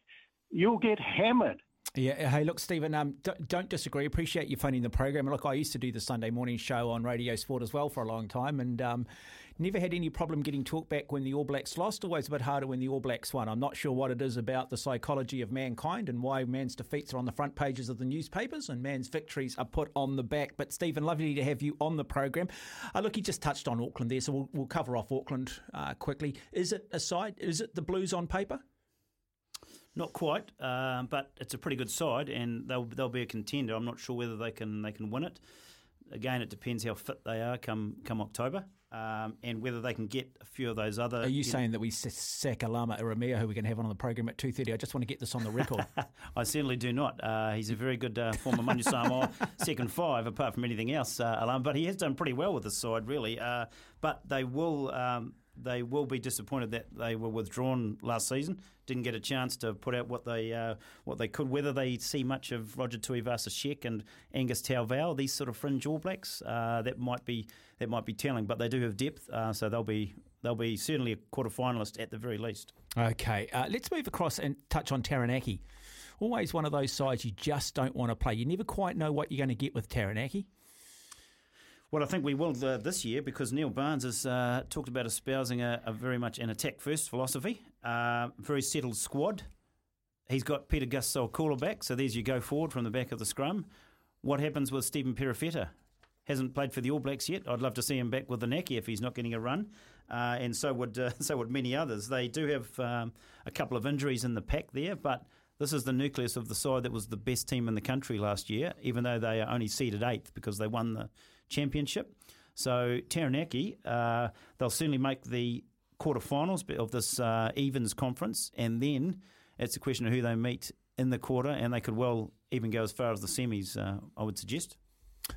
you'll get hammered. Yeah. Hey, look, Stephen. Um, don't, don't, disagree. Appreciate you phoning the program. Look, I used to do the Sunday morning show on Radio Sport as well for a long time, and um, never had any problem getting talk back when the All Blacks lost. Always a bit harder when the All Blacks won. I'm not sure what it is about the psychology of mankind and why man's defeats are on the front pages of the newspapers and man's victories are put on the back. But Stephen, lovely to have you on the program. Uh, look, you just touched on Auckland there, so we'll, we'll cover off Auckland uh, quickly. Is it a side? Is it the Blues on paper? Not quite, uh, but it's a pretty good side, and they'll they'll be a contender. I'm not sure whether they can they can win it. Again, it depends how fit they are come come October, um, and whether they can get a few of those other. Are you, you saying know, that we sack Alama Ieremia, who we can have on the program at two thirty? I just want to get this on the record. I certainly do not. Uh, he's a very good uh, former Manu Samoa second five, apart from anything else, uh, Alama. But he has done pretty well with the side, really. Uh, but they will. Um, they will be disappointed that they were withdrawn last season. Didn't get a chance to put out what they uh, what they could. Whether they see much of Roger Tuivasa-Sheck and Angus Ta'avao, these sort of fringe All Blacks, uh, that might be that might be telling. But they do have depth, uh, so they'll be they'll be certainly a quarter finalist at the very least. Okay, uh, let's move across and touch on Taranaki. Always one of those sides you just don't want to play. You never quite know what you're going to get with Taranaki. Well, I think we will uh, this year because Neil Barnes has uh, talked about espousing a, a, very much an attack first philosophy. Uh, very settled squad. He's got Peter Pita Gus Sowakula back, so there's you go forward from the back of the scrum. What happens with Stephen Perofeta? Hasn't played for the All Blacks yet. I'd love to see him back with the Naki if he's not getting a run, uh, and so would uh, so would many others. They do have um, a couple of injuries in the pack there, but this is the nucleus of the side that was the best team in the country last year, even though they are only seeded eighth because they won the Championship. So Taranaki, uh, they'll certainly make the quarterfinals of this uh, evens conference, and then it's a question of who they meet in the quarter, and they could well even go as far as the semis. Uh, I would suggest.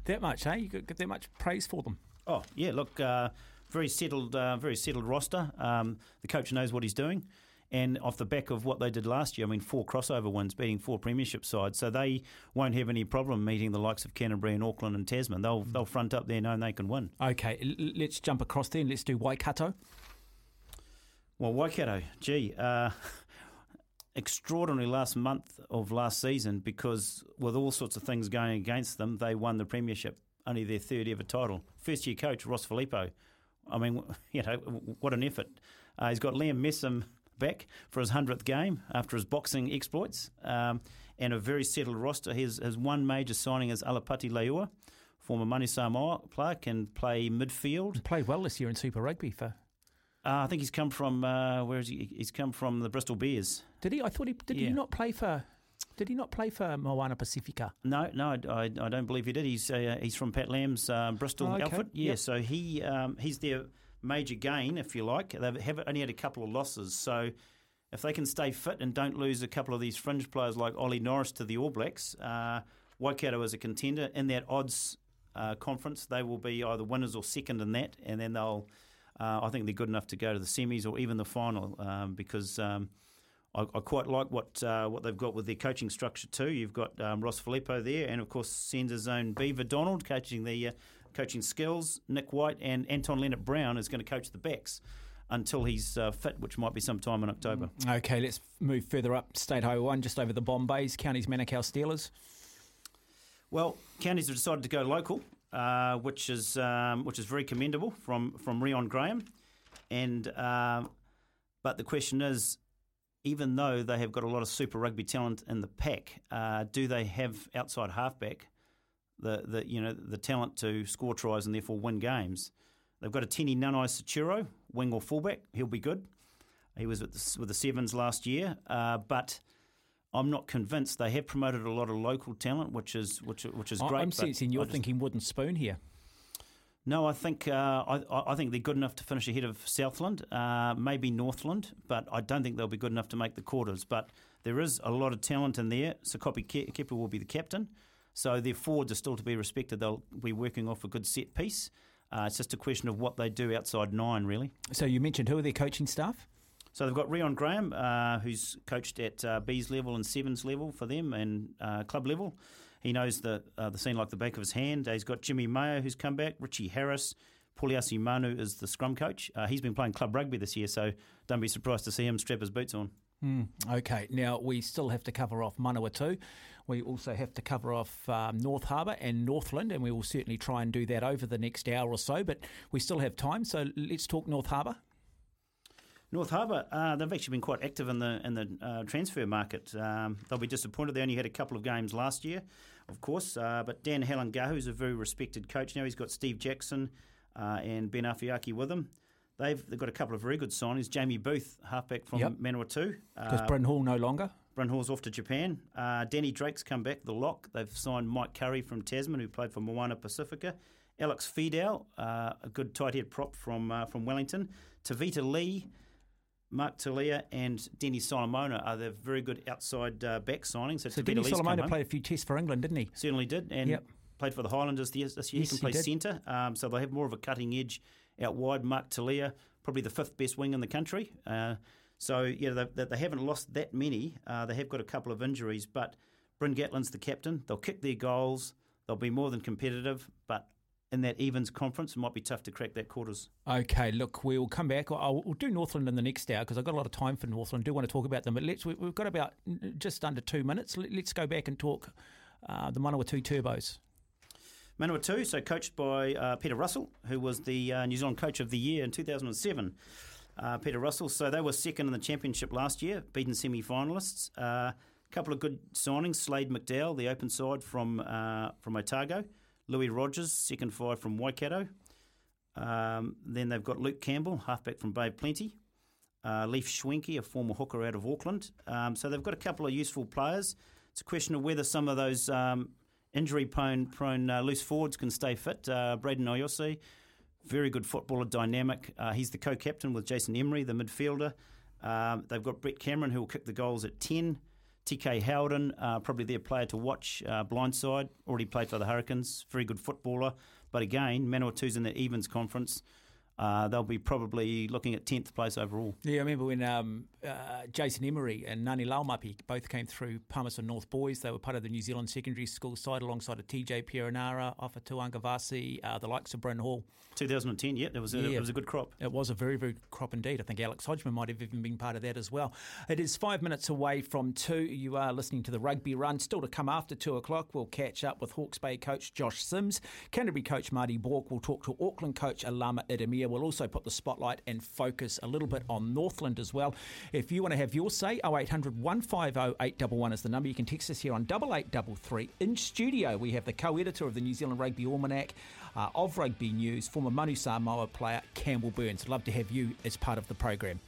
That much, eh? You get that much praise for them. Oh yeah, look, uh, very settled, uh, very settled roster. Um, the coach knows what he's doing. And off the back of what they did last year, I mean, four crossover wins, beating four premiership sides, so they won't have any problem meeting the likes of Canterbury and Auckland and Tasman. They'll they'll front up there knowing they can win. Okay, l- let's jump across there and let's do Waikato. Well, Waikato, gee, uh, extraordinary last month of last season because with all sorts of things going against them, they won the premiership, only their third ever title. First year coach Ross Filippo. I mean, you know, what an effort. Uh, he's got Liam Messam back for his 100th game after his boxing exploits um, and a very settled roster. His, his one major signing is Alapati Leua, former Manu Samoa player, can play midfield. He played well this year in Super Rugby for. Uh, I think he's come from uh, where is he? He's come from the Bristol Bears. Did he? I thought he did. Yeah. He not play for? Did he not play for Moana Pacifica? No, no, I, I don't believe he did. He's uh, he's from Pat Lam's uh, Bristol oh, okay. outfit. Yeah, yep. so he um, he's their major gain, if you like. They have only had a couple of losses, so if they can stay fit and don't lose a couple of these fringe players like Ollie Norris to the All Blacks, uh, Waikato is a contender in that odds uh, conference. They will be either winners or second in that, and then they'll. Uh, I think they're good enough to go to the semis or even the final um, because um, I, I, quite like what uh, what they've got with their coaching structure too. You've got um, Ross Filippo there, and of course Senza's own Beaver Donald coaching the uh, coaching skills. Nick White and Anton Lienert-Brown is going to coach the backs until he's uh, fit, which might be sometime in October. Mm. Okay, let's move further up State Highway 1, just over the Bombays, Counties Manukau Steelers. Well, counties have decided to go local, uh, which is um, which is very commendable from from Rion Graham, and um, but the question is, even though they have got a lot of Super Rugby talent in the pack, uh, do they have outside halfback the, the you know the talent to score tries and therefore win games. They've got Etene Nanai Seturo, wing or fullback. He'll be good. He was with the, with the Sevens last year, uh, but I'm not convinced. They have promoted a lot of local talent, which is which which is great. I'm sensing you're just- thinking wooden spoon here. No, I think uh, I, I think they're good enough to finish ahead of Southland, uh, maybe Northland, but I don't think they'll be good enough to make the quarters. But there is a lot of talent in there. Sakopi Ke- Kepa will be the captain, so their forwards are still to be respected. They'll be working off a good set piece. Uh, it's just a question of what they do outside nine, really. So you mentioned who are their coaching staff? So they've got Rion Graham, uh, who's coached at uh, B's level and Sevens level for them and uh, club level. He knows the uh, the scene like the back of his hand. He's got Jimmy Mayo, who's come back. Richie Harris. Pauliasi Manu is the scrum coach. Uh, he's been playing club rugby this year, so don't be surprised to see him strap his boots on. Okay, now we still have to cover off Manawatu. We also have to cover off um, North Harbour and Northland, and we will certainly try and do that over the next hour or so, but we still have time, so let's talk North Harbour. North Harbour, uh, they've actually been quite active in the in the uh, transfer market. Um, they'll be disappointed. They only had a couple of games last year, of course. Uh, but Dan Halangahu is a very respected coach now. He's got Steve Jackson uh, and Ben Afeaki with him. They've they've got a couple of very good signings. Jamie Booth, halfback from Yep. Manawatu. Because Uh, Bryn Hall no longer. Bryn Hall's off to Japan. Uh, Danny Drake's come back, the lock. They've signed Mike Curry from Tasman, who played for Moana Pacifica. Alex Fidow, uh, a good tight head prop from uh, from Wellington. Tevita Li, Mark Telea, and Denny Solomona are the very good outside uh, back signings. So Tavita Denny Lee's Solomona played a few tests for England, didn't he? Certainly did, and Yep. played for the Highlanders this this year. Yes, he can play centre, um, so they have more of a cutting edge out wide. Mark Telea, probably the fifth best wing in the country. So yeah, they, they, they haven't lost that many. Uh, they have got a couple of injuries, but Bryn Gatland's the captain. They'll kick their goals. They'll be more than competitive, but in that evens conference, it might be tough to crack that quarters. Okay, look, we'll come back. I'll, we'll do Northland in the next hour because I've got a lot of time for Northland. I do want to talk about them, but let's we, we've got about just under two minutes. Let, us go back and talk uh, the Manawatu Turbos. Manawatu, so coached by uh, Peter Russell, who was the uh, New Zealand Coach of the Year in 2007. Uh, Peter Russell, so they were second in the championship last year, beaten semi-finalists. A couple of good signings: Slade McDowall, the open side from uh, from Otago, Louis Rogers, second five from Waikato. Um, then they've got Luke Campbell, halfback from Bay Plenty. Uh, Leaf Schwenke, a former hooker out of Auckland. Um, so they've got a couple of useful players. It's a question of whether some of those um, injury prone, prone uh, loose forwards can stay fit. Uh, Brayden Iose, very good footballer, dynamic. Uh, he's the co-captain with Jason Emery, the midfielder. Um, they've got Brett Cameron, who will kick the goals at 10. TK Howden, uh, probably their player to watch, uh, blindside, already played for the Hurricanes, very good footballer. But again, Manawatu's in the Evens Conference. Uh, they'll be probably looking at 10th place overall. Yeah, I remember when um, uh, Jason Emery and Ngani Laumape both came through Palmerston North Boys. They were part of the New Zealand secondary school side alongside of TJ Perenara, Ofa Tu'ungafasi, uh, the likes of Bryn Hall. 2010, yeah, it was a, Yeah. it was a good crop. It was a very, very good crop indeed. I think Alex Hodgman might have even been part of that as well. It is five minutes away from two. You are listening to the rugby run. Still to come after two o'clock, we'll catch up with Hawke's Bay coach Josh Sims, Canterbury coach Marty Bourke. We'll talk to Auckland coach Alama Ieremia. We'll also put the spotlight and focus a little bit on Northland as well. If you want to have your say, 0800 150 811 is the number. You can text us here on 8833. In studio, we have the co editor of the New Zealand Rugby Almanac. Uh, of rugby news, former Manu Samoa player Campbell Burnes. Love to have you as part of the program.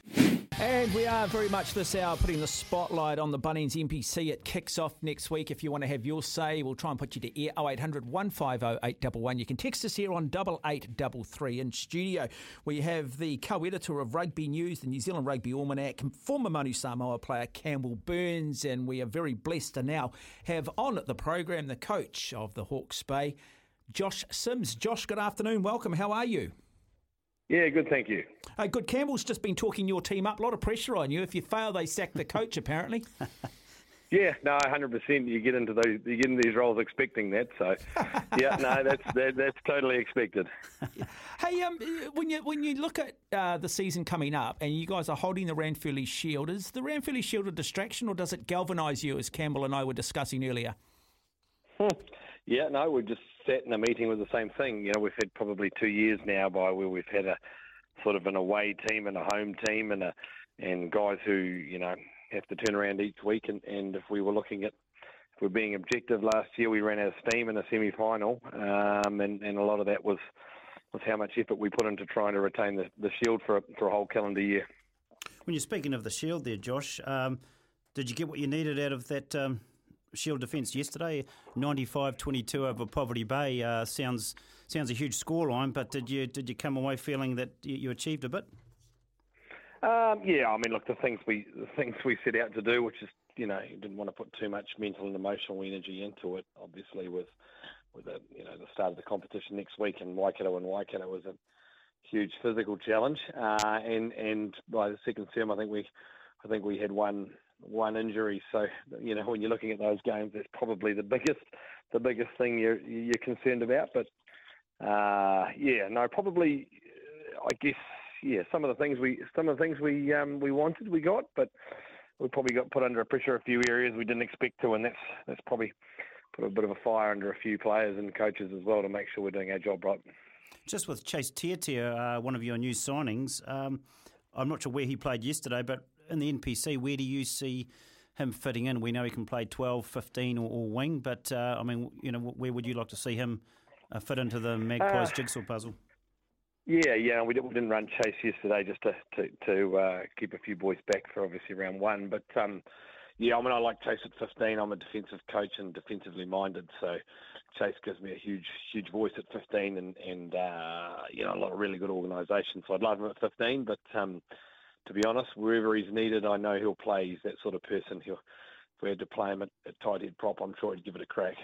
And we are very much this hour putting the spotlight on the Bunnings NPC. It kicks off next week. If you want to have your say, we'll try and put you to air 0800 150 811. You can text us here on 8833 in studio. We have the co editor of Rugby News, the New Zealand Rugby Almanac, former Manu Samoa player Campbell Burnes. And we are very blessed to now have on the program the coach of the Hawke's Bay, Josh Sims. Josh, good afternoon. Welcome. How are you? Yeah, good, thank you. Uh, good. Campbell's just been talking your team up. A lot of pressure on you. If you fail, they sack the coach. Apparently. Yeah, no, hundred percent. You get into those, you get into these roles expecting that. So, yeah, no, that's that, that's totally expected. Hey, um, when you when you look at uh, the season coming up, and you guys are holding the Ranfurly Shield, is the Ranfurly Shield a distraction, or does it galvanise you, as Campbell and I were discussing earlier? Yeah, no, we've just sat in a meeting with the same thing. You know, we've had probably two years now by where we've had a sort of an away team and a home team, and a and guys who you know have to turn around each week. And, and if we were looking at if we're being objective, last year we ran out of steam in the semi final, um, and and a lot of that was was how much effort we put into trying to retain the, the shield for a, for a whole calendar year. When you're speaking of the Shield there, Josh, um, Did you get what you needed out of that um, Shield defence yesterday? 95-22 over Poverty Bay uh, sounds sounds a huge scoreline, but did you did you come away feeling that you, you achieved a bit? Um, yeah, I mean, look, the things we the things we set out to do, which is you know, didn't want to put too much mental and emotional energy into it. Obviously, with with the you know the start of the competition next week, and Waikato and Waikato was a huge physical challenge. Uh, and and by the second term, I think we I think we had one one injury. So you know when you're looking at those games, that's probably the biggest the biggest thing you're you're concerned about. But uh, yeah, no, probably I guess yeah some of the things we some of the things we um, we wanted we got, but we probably got put under a pressure a few areas we didn't expect to, and that's that's probably put a bit of a fire under a few players and coaches as well to make sure we're doing our job right. Just with Chase Tiatia, uh, one of your new signings, um, I'm not sure where he played yesterday, but in the NPC, where do you see him fitting in? We know he can play 12, 15 or, or wing, but uh, I mean, you know, where would you like to see him uh, fit into the Magpies uh, jigsaw puzzle? Yeah, yeah, we, did, we didn't run chase yesterday just to to, to uh, keep a few boys back for obviously round one. But um, yeah, I mean, I like Chase at 15. I'm a defensive coach and defensively minded, so Chase gives me a huge huge voice at 15, and and uh, you know a lot of really good organisation. So I'd love him at 15, but um, to be honest, wherever he's needed, I know he'll play. He's that sort of person. He'll if we had to play him at, at tight head prop, I'm sure he'd give it a crack.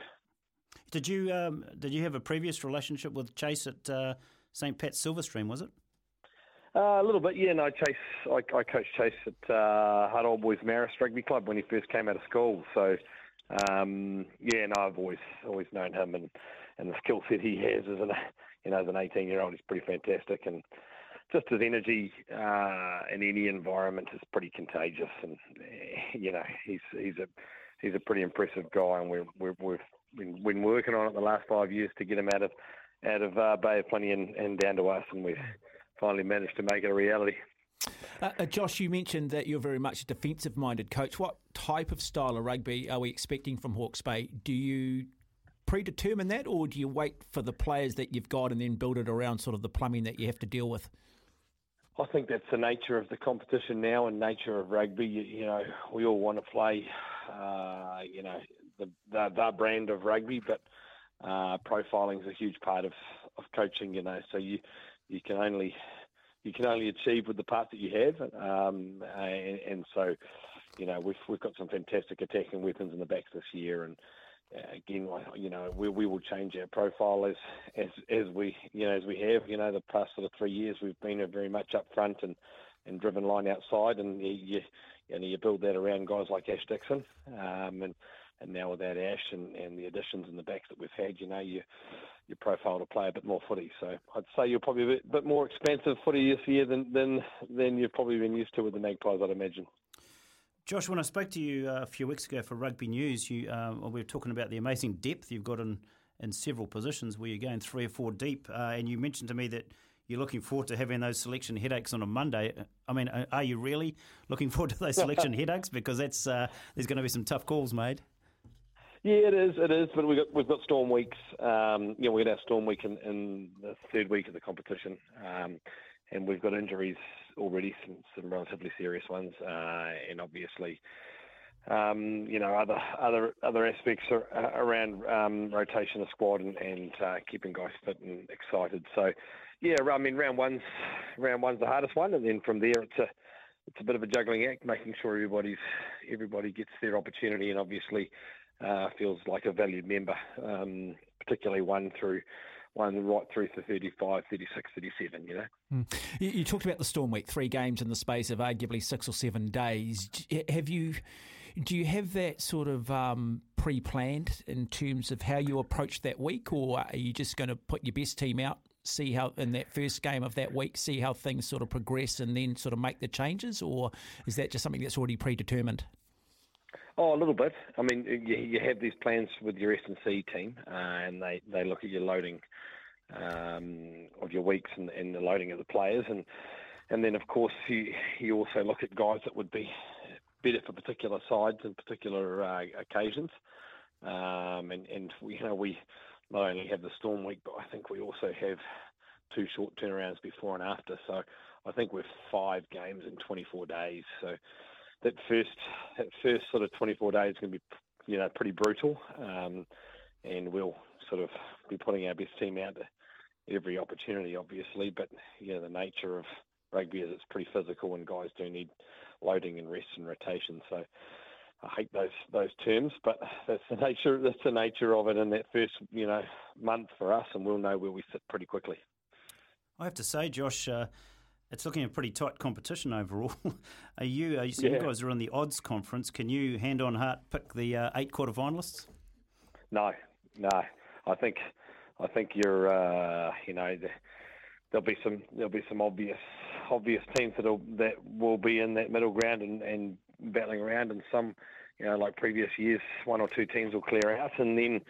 Did you um, did you have a previous relationship with Chase at? Uh St. Pat's Silverstream, was it? Uh, a little bit, yeah. No, Chase. I, I coached Chase at uh, Hutt Old Boys Marist Rugby Club when he first came out of school. So, um, yeah, no, I've always always known him and, and the skill set he has as an you know as an 18 year old, he's pretty fantastic and just his energy uh, in any environment is pretty contagious. And you know, he's he's a he's a pretty impressive guy, and we're, we're, we've been, been working on it the last five years to get him out of out of uh, Bay of Plenty and, and down to us, and we've finally managed to make it a reality. Uh, uh, Josh, you mentioned that you're very much a defensive minded coach. What type of style of rugby are we expecting from Hawke's Bay? Do you predetermine that, or do you wait for the players that you've got and then build it around sort of the plumbing that you have to deal with? I think that's the nature of the competition now and nature of rugby. You, you know, we all want to play, uh, you know, the, the, the brand of rugby, but uh, profiling is a huge part of, of coaching, you know. So you you can only you can only achieve with the part that you have, um, and, and, so you know we've we've got some fantastic attacking weapons in the backs this year, and again, you know, we we will change our profile as as as we you know as we have, you know, the past sort of three years we've been very much up front and and driven line outside, and you you, you know you build that around guys like Ash Dixon, um, and and now with that Ash and, and the additions in the backs that we've had, you know, you your profile to play a bit more footy. So I'd say you're probably a bit, bit more expensive footy this year than, than than you've probably been used to with the Magpies, I'd imagine. Josh, when I spoke to you uh, a few weeks ago for Rugby News, you uh, we were talking about the amazing depth you've got in, in several positions where you're going three or four deep, uh, and you mentioned to me that you're looking forward to having those selection headaches on a Monday. I mean, are you really looking forward to those selection headaches? Because that's uh, there's going to be some tough calls made. Yeah, it is. It is. But we've got we've got storm weeks. Um, you know, we had our storm week in, in the third week of the competition, um, and we've got injuries already, some, some relatively serious ones, uh, and obviously, um, you know, other other other aspects are, uh, around um, rotation of squad and, and uh, keeping guys fit and excited. So, yeah, I mean, round one's round one's the hardest one, and then from there it's a it's a bit of a juggling act, making sure everybody's everybody gets their opportunity, and obviously uh, feels like a valued member, um, particularly one through one right through to 35, 36, 37, you know. Mm. You, you, talked about the Storm Week, three games in the space of arguably six or seven days. Have you, do you have that sort of um, pre-planned in terms of how you approach that week or are you just going to put your best team out, see how in that first game of that week, see how things sort of progress and then sort of make the changes or is that just something that's already predetermined? Oh, a little bit. I mean, you, you have these plans with your S and C team, uh, and they, they look at your loading um, of your weeks and, and, the loading of the players, and and then of course you you also look at guys that would be better for particular sides and particular uh, occasions, um, and and we, you know we not only have the storm week, but I think we also have two short turnarounds before and after. So I think we're five games in 24 days. So that first that first sort of 24 days is going to be you know pretty brutal, um, and we'll sort of be putting our best team out every opportunity, obviously. But you know the nature of rugby is it's pretty physical, and guys do need loading and rest and rotation. So I hate those those terms, but that's the nature that's the nature of it in that first you know month for us, and we'll know where we sit pretty quickly. I have to say, Josh. Uh, it's looking a pretty tight competition overall. are you? Are you, so yeah. you guys are on the odds conference. Can you, hand on heart, pick the uh, eight quarter finalists? No, no. I think, I think you're. Uh, you know, there'll be some there'll be some obvious obvious teams that'll that will be in that middle ground and, and battling around, and some, you know, like previous years, one or two teams will clear out, and then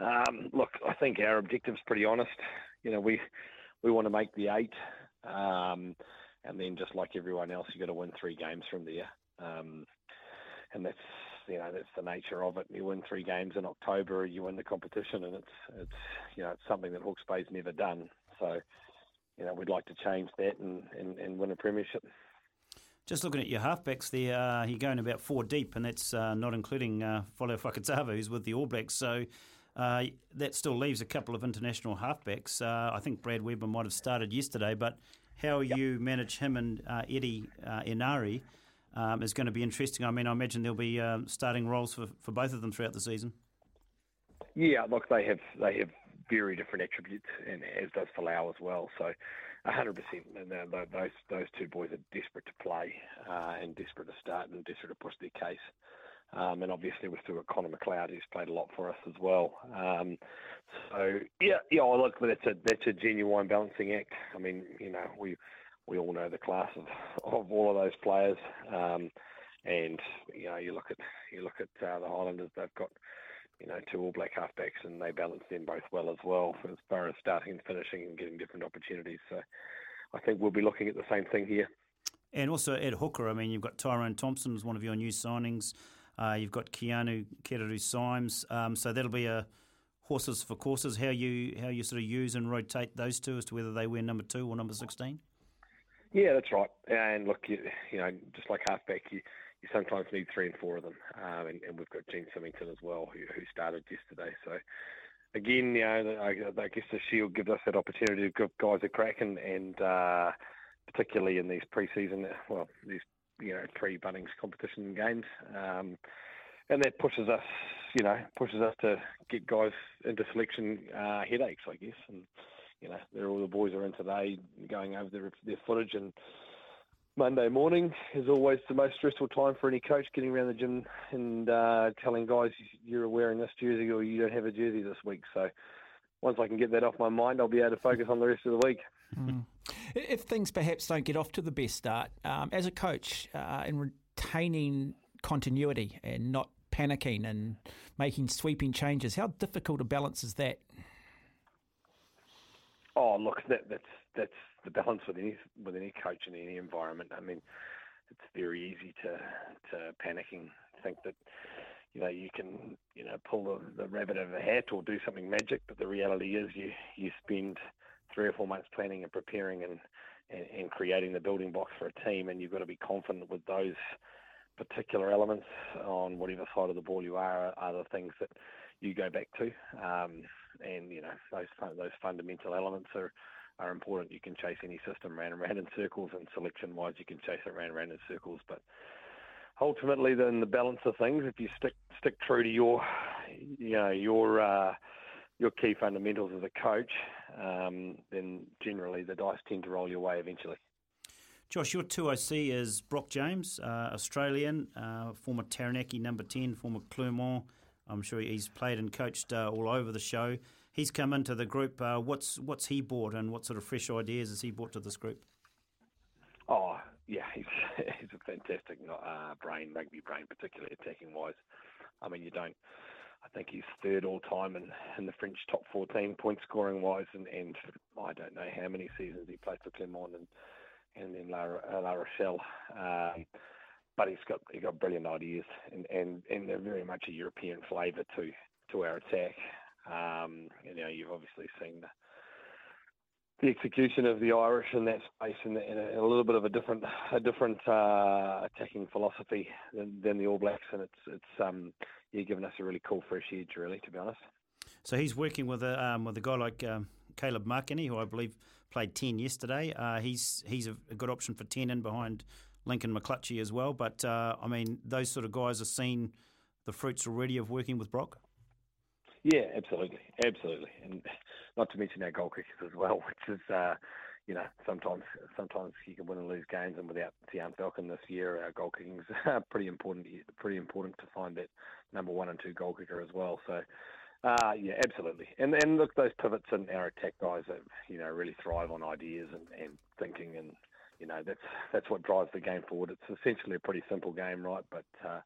um, look, I think our objective's pretty honest. You know, we we want to make the eight, um, and then just like everyone else, you've got to win three games from there, um, and that's you know that's the nature of it. You win three games in October, you win the competition, and it's it's you know it's something that Hawke's Bay's never done. So you know, we'd like to change that and, and, and win a premiership. Just looking at your halfbacks there, uh, you're going about four deep, and that's uh, not including uh, Folau Fakatava, who's with the All Blacks. So uh, that still leaves a couple of international halfbacks. Uh, I think Brad Weber might have started yesterday, but how yep. you manage him and uh, Eddie uh, Enari um, is going to be interesting. I mean, I imagine there'll be um, starting roles for, for both of them throughout the season. Yeah, look, they have they have very different attributes, and as does Folau as well. So, 100%. And those those two boys are desperate to play uh, and desperate to start and desperate to push their case. Um, and obviously, still got Connor McLeod, who's played a lot for us as well. Um, so yeah, yeah, look, that's a that's a genuine balancing act. I mean, you know, we we all know the class of, of all of those players. Um, and you know, you look at you look at uh, the Highlanders; they've got you know, two All Black halfbacks, and they balance them both well as well as far as starting and finishing and getting different opportunities. So I think we'll be looking at the same thing here. And also at hooker, I mean, you've got Tyrone Thompson as one of your new signings. Uh, you've got Keanu Kereru Symes. Um, so that'll be a horses for courses. How you how you sort of use and rotate those two as to whether they wear number two or number sixteen. Yeah, that's right. And look, you, you know, just like halfback, you you sometimes need three and four of them. Um, and, and, we've got Gene Symington as well, who, who started yesterday. So again, you know, I, I, guess the Shield gives us that opportunity to give guys a crack, and, and uh, particularly in these pre-season, well, these you know pre-Bunnings competition games. Um, and that pushes us, you know, pushes us to get guys into selection uh, headaches, I guess. And you know, they're all the boys are in today, going over their their footage and Monday morning is always the most stressful time for any coach getting around the gym and uh, telling guys you're wearing this jersey or you don't have a jersey this week. So once I can get that off my mind, I'll be able to focus on the rest of the week. Mm. If things perhaps don't get off to the best start, um, as a coach, uh, in retaining continuity and not panicking and making sweeping changes, how difficult a balance is that? Oh, look, that, that's that's the balance with any with any coach in any environment. I mean, it's very easy to to panic and think that you know you can you know pull the, the rabbit out of a hat or do something magic, but the reality is you you spend three or four months planning and preparing and, and, and creating the building blocks for a team, and you've got to be confident with those particular elements on whatever side of the ball you are are the things that you go back to, um, and you know those those fundamental elements are are important. You can chase any system round and round in circles, and selection-wise, you can chase it round and round in circles. But ultimately, then the balance of things, if you stick stick true to your, you know, your uh, your key fundamentals as a coach, um, then generally the dice tend to roll your way eventually. Josh, your 2OC is Brock James, uh, Australian, uh, former Taranaki number 10, former Clermont. I'm sure he's played and coached uh, all over the show he's come into the group. Uh, what's what's he brought, and what sort of fresh ideas has he brought to this group? Oh yeah, he's he's a fantastic uh, brain, rugby brain, particularly attacking wise. I mean, you don't. I think he's third all time in, in the French top 14 point scoring wise, and, and I don't know how many seasons he played for Clermont and and then La, La Rochelle. Um, but he's got he got brilliant ideas, and, and, and they're very much a European flavour to to our attack. Um, you know, you've obviously seen the the execution of the Irish in that space and, and a, a, little bit of a different a different uh, attacking philosophy than, than, the All Blacks, and it's it's um, yeah, given us a really cool fresh edge, really, to be honest. So he's working with a um, with a guy like um, Caleb Makene, who I believe played ten yesterday. Uh, he's he's a, good option for ten in behind Lincoln McClutchie as well. But uh, I mean, those sort of guys are seen the fruits already of working with Brock. Yeah, absolutely, absolutely, and not to mention our goal kickers as well, which is, uh, you know, sometimes sometimes you can win and lose games, and without Tiaan Falcon this year, our goal kicking is pretty important. Pretty important to find that number one and two goal kicker as well. So. Uh, yeah, absolutely. And and look, those pivots and our attack guys that you know really thrive on ideas and, and thinking, and you know that's that's what drives the game forward. It's essentially a pretty simple game, right? But uh,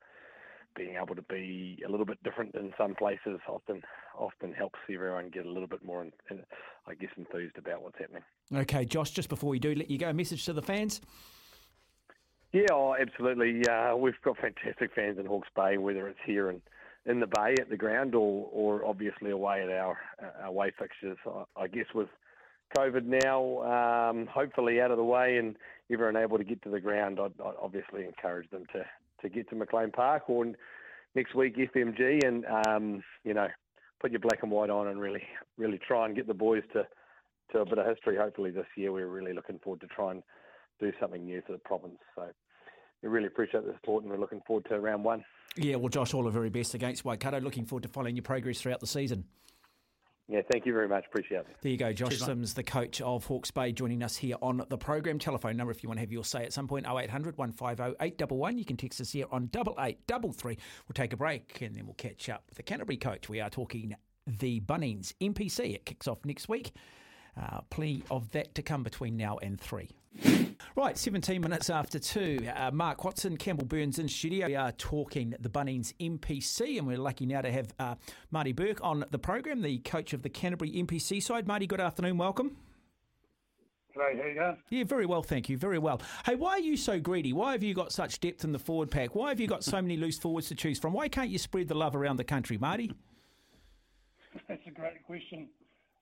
being able to be a little bit different in some places often often helps everyone get a little bit more, in, in, I guess, enthused about what's happening. Okay, Josh. Just before we do let you go, a message to the fans. Yeah, oh, absolutely. Uh, we've got fantastic fans in Hawke's Bay, whether it's here in, in the Bay at the ground or, or obviously away at our, our away fixtures. I, I guess with COVID now, um, hopefully out of the way and everyone able to get to the ground, I'd, I'd obviously encourage them to, to get to McLean Park or next week FMG and um, you know put your black and white on and really really try and get the boys to to a bit of history. Hopefully this year we're really looking forward to try and do something new for the province. So we really appreciate the support and we're looking forward to round one. Yeah, well, Josh, all the very best against Waikato. Looking forward to following your progress throughout the season. Yeah, thank you very much. Appreciate it. There you go. Josh Cheers, Sims, the coach of Hawke's Bay, joining us here on the program. Telephone number if you want to have your say at some point 0800 150 811. You can text us here on 8833. We'll take a break and then we'll catch up with the Canterbury coach. We are talking the Bunnings NPC. It kicks off next week. Uh, plenty of that to come between now and three. Right, 17 minutes after two. Uh, Mark Watson, Campbell Burnes in studio. We are talking the Bunnings NPC, and we're lucky now to have uh, Marty Bourke on the program, the coach of the Canterbury NPC side. Marty, good afternoon. Welcome. G'day, how you going? Yeah, very well, thank you. Very well. Hey, why are you so greedy? Why have you got such depth in the forward pack? Why have you got so many loose forwards to choose from? Why can't you spread the love around the country, Marty? That's a great question.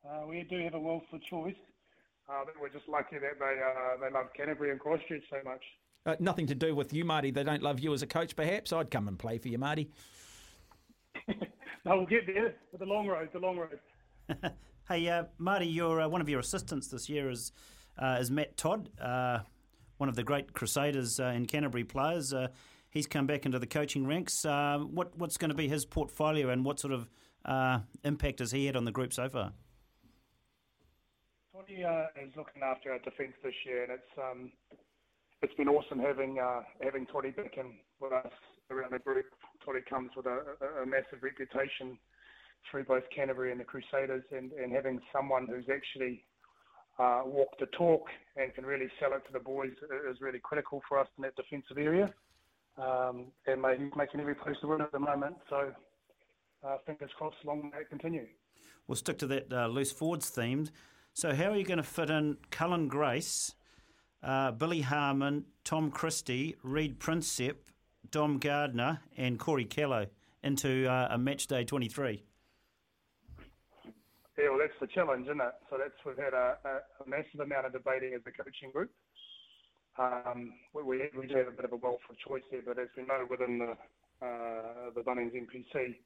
Uh, we do have a wealth for choice. Uh, we're just lucky that they uh, they love Canterbury and Christchurch so much. Uh, nothing to do with you, Marty. They don't love you as a coach, perhaps. I'd come and play for you, Marty. no, we'll get there. But the long road, the long road. hey, uh, Marty, your uh, one of your assistants this year is uh, is Matt Todd, one of the great Crusaders in Canterbury players. he's come back into the coaching ranks. what what's going to be his portfolio, and what sort of impact has he had on the group so far? Uh, is looking after our defence this year, and it's um, it's been awesome having uh, having Toddy back in with us around the group. Toddy comes with a, a, a massive reputation through both Canterbury and the Crusaders, and, and having someone who's actually uh, walked the talk and can really sell it to the boys is really critical for us in that defensive area. Um, and he's making every post to win at the moment, so uh, fingers crossed, long may it continue. We'll stick to that uh, loose forwards themed. So, how are you going to fit in Cullen Grace, uh, Billy Harmon, Tom Christie, Reid Prinsep, Dom Gardner, and Corey Kellow into uh, a match day 23? Yeah, well, that's the challenge, isn't it? So that's we've had a, a, a massive amount of debating as a coaching group. Um, we, we, do have a bit of a wealth of choice here, but as we know within the uh, the Bunnings NPC,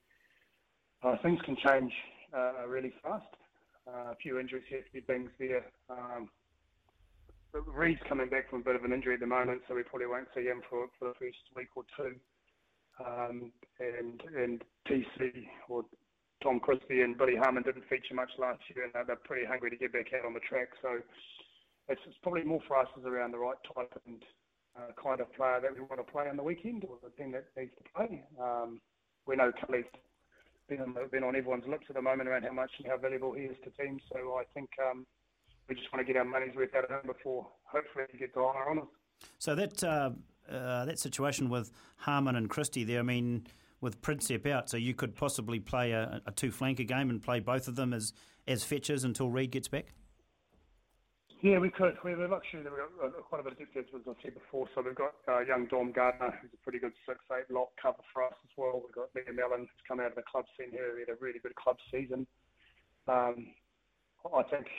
uh, things can change uh, really fast. Uh, a few injuries here, a few things there. Um, Reid's coming back from a bit of an injury at the moment, so we probably won't see him for, for the first week or two. Um, and and TC or Tom Christie and Billy Harmon didn't feature much last year, and they're, pretty hungry to get back out on the track. So it's, it's probably more for us is around the right type and uh, kind of player that we want to play on the weekend, or the team that needs to play. Um, we know Kellow's been on, been on everyone's lips at the moment around how much and how valuable he is to teams. So I think um, we just want to get our money's worth out of him before hopefully he gets the honour on us. So that uh, uh, that situation with Harmon and Christie there, I mean, with Prinsep out, so you could possibly play a, a two flanker game and play both of them as as fetchers until Reid gets back. Yeah, we could. We have a that we've got uh, quite a bit of depth, as I said before. So we've got uh, young Dom Gardner, who's a pretty good six-eight lock cover for us as well. We've got Liam Allen, who's come out of the club scene here. We had a really good club season. Um, I think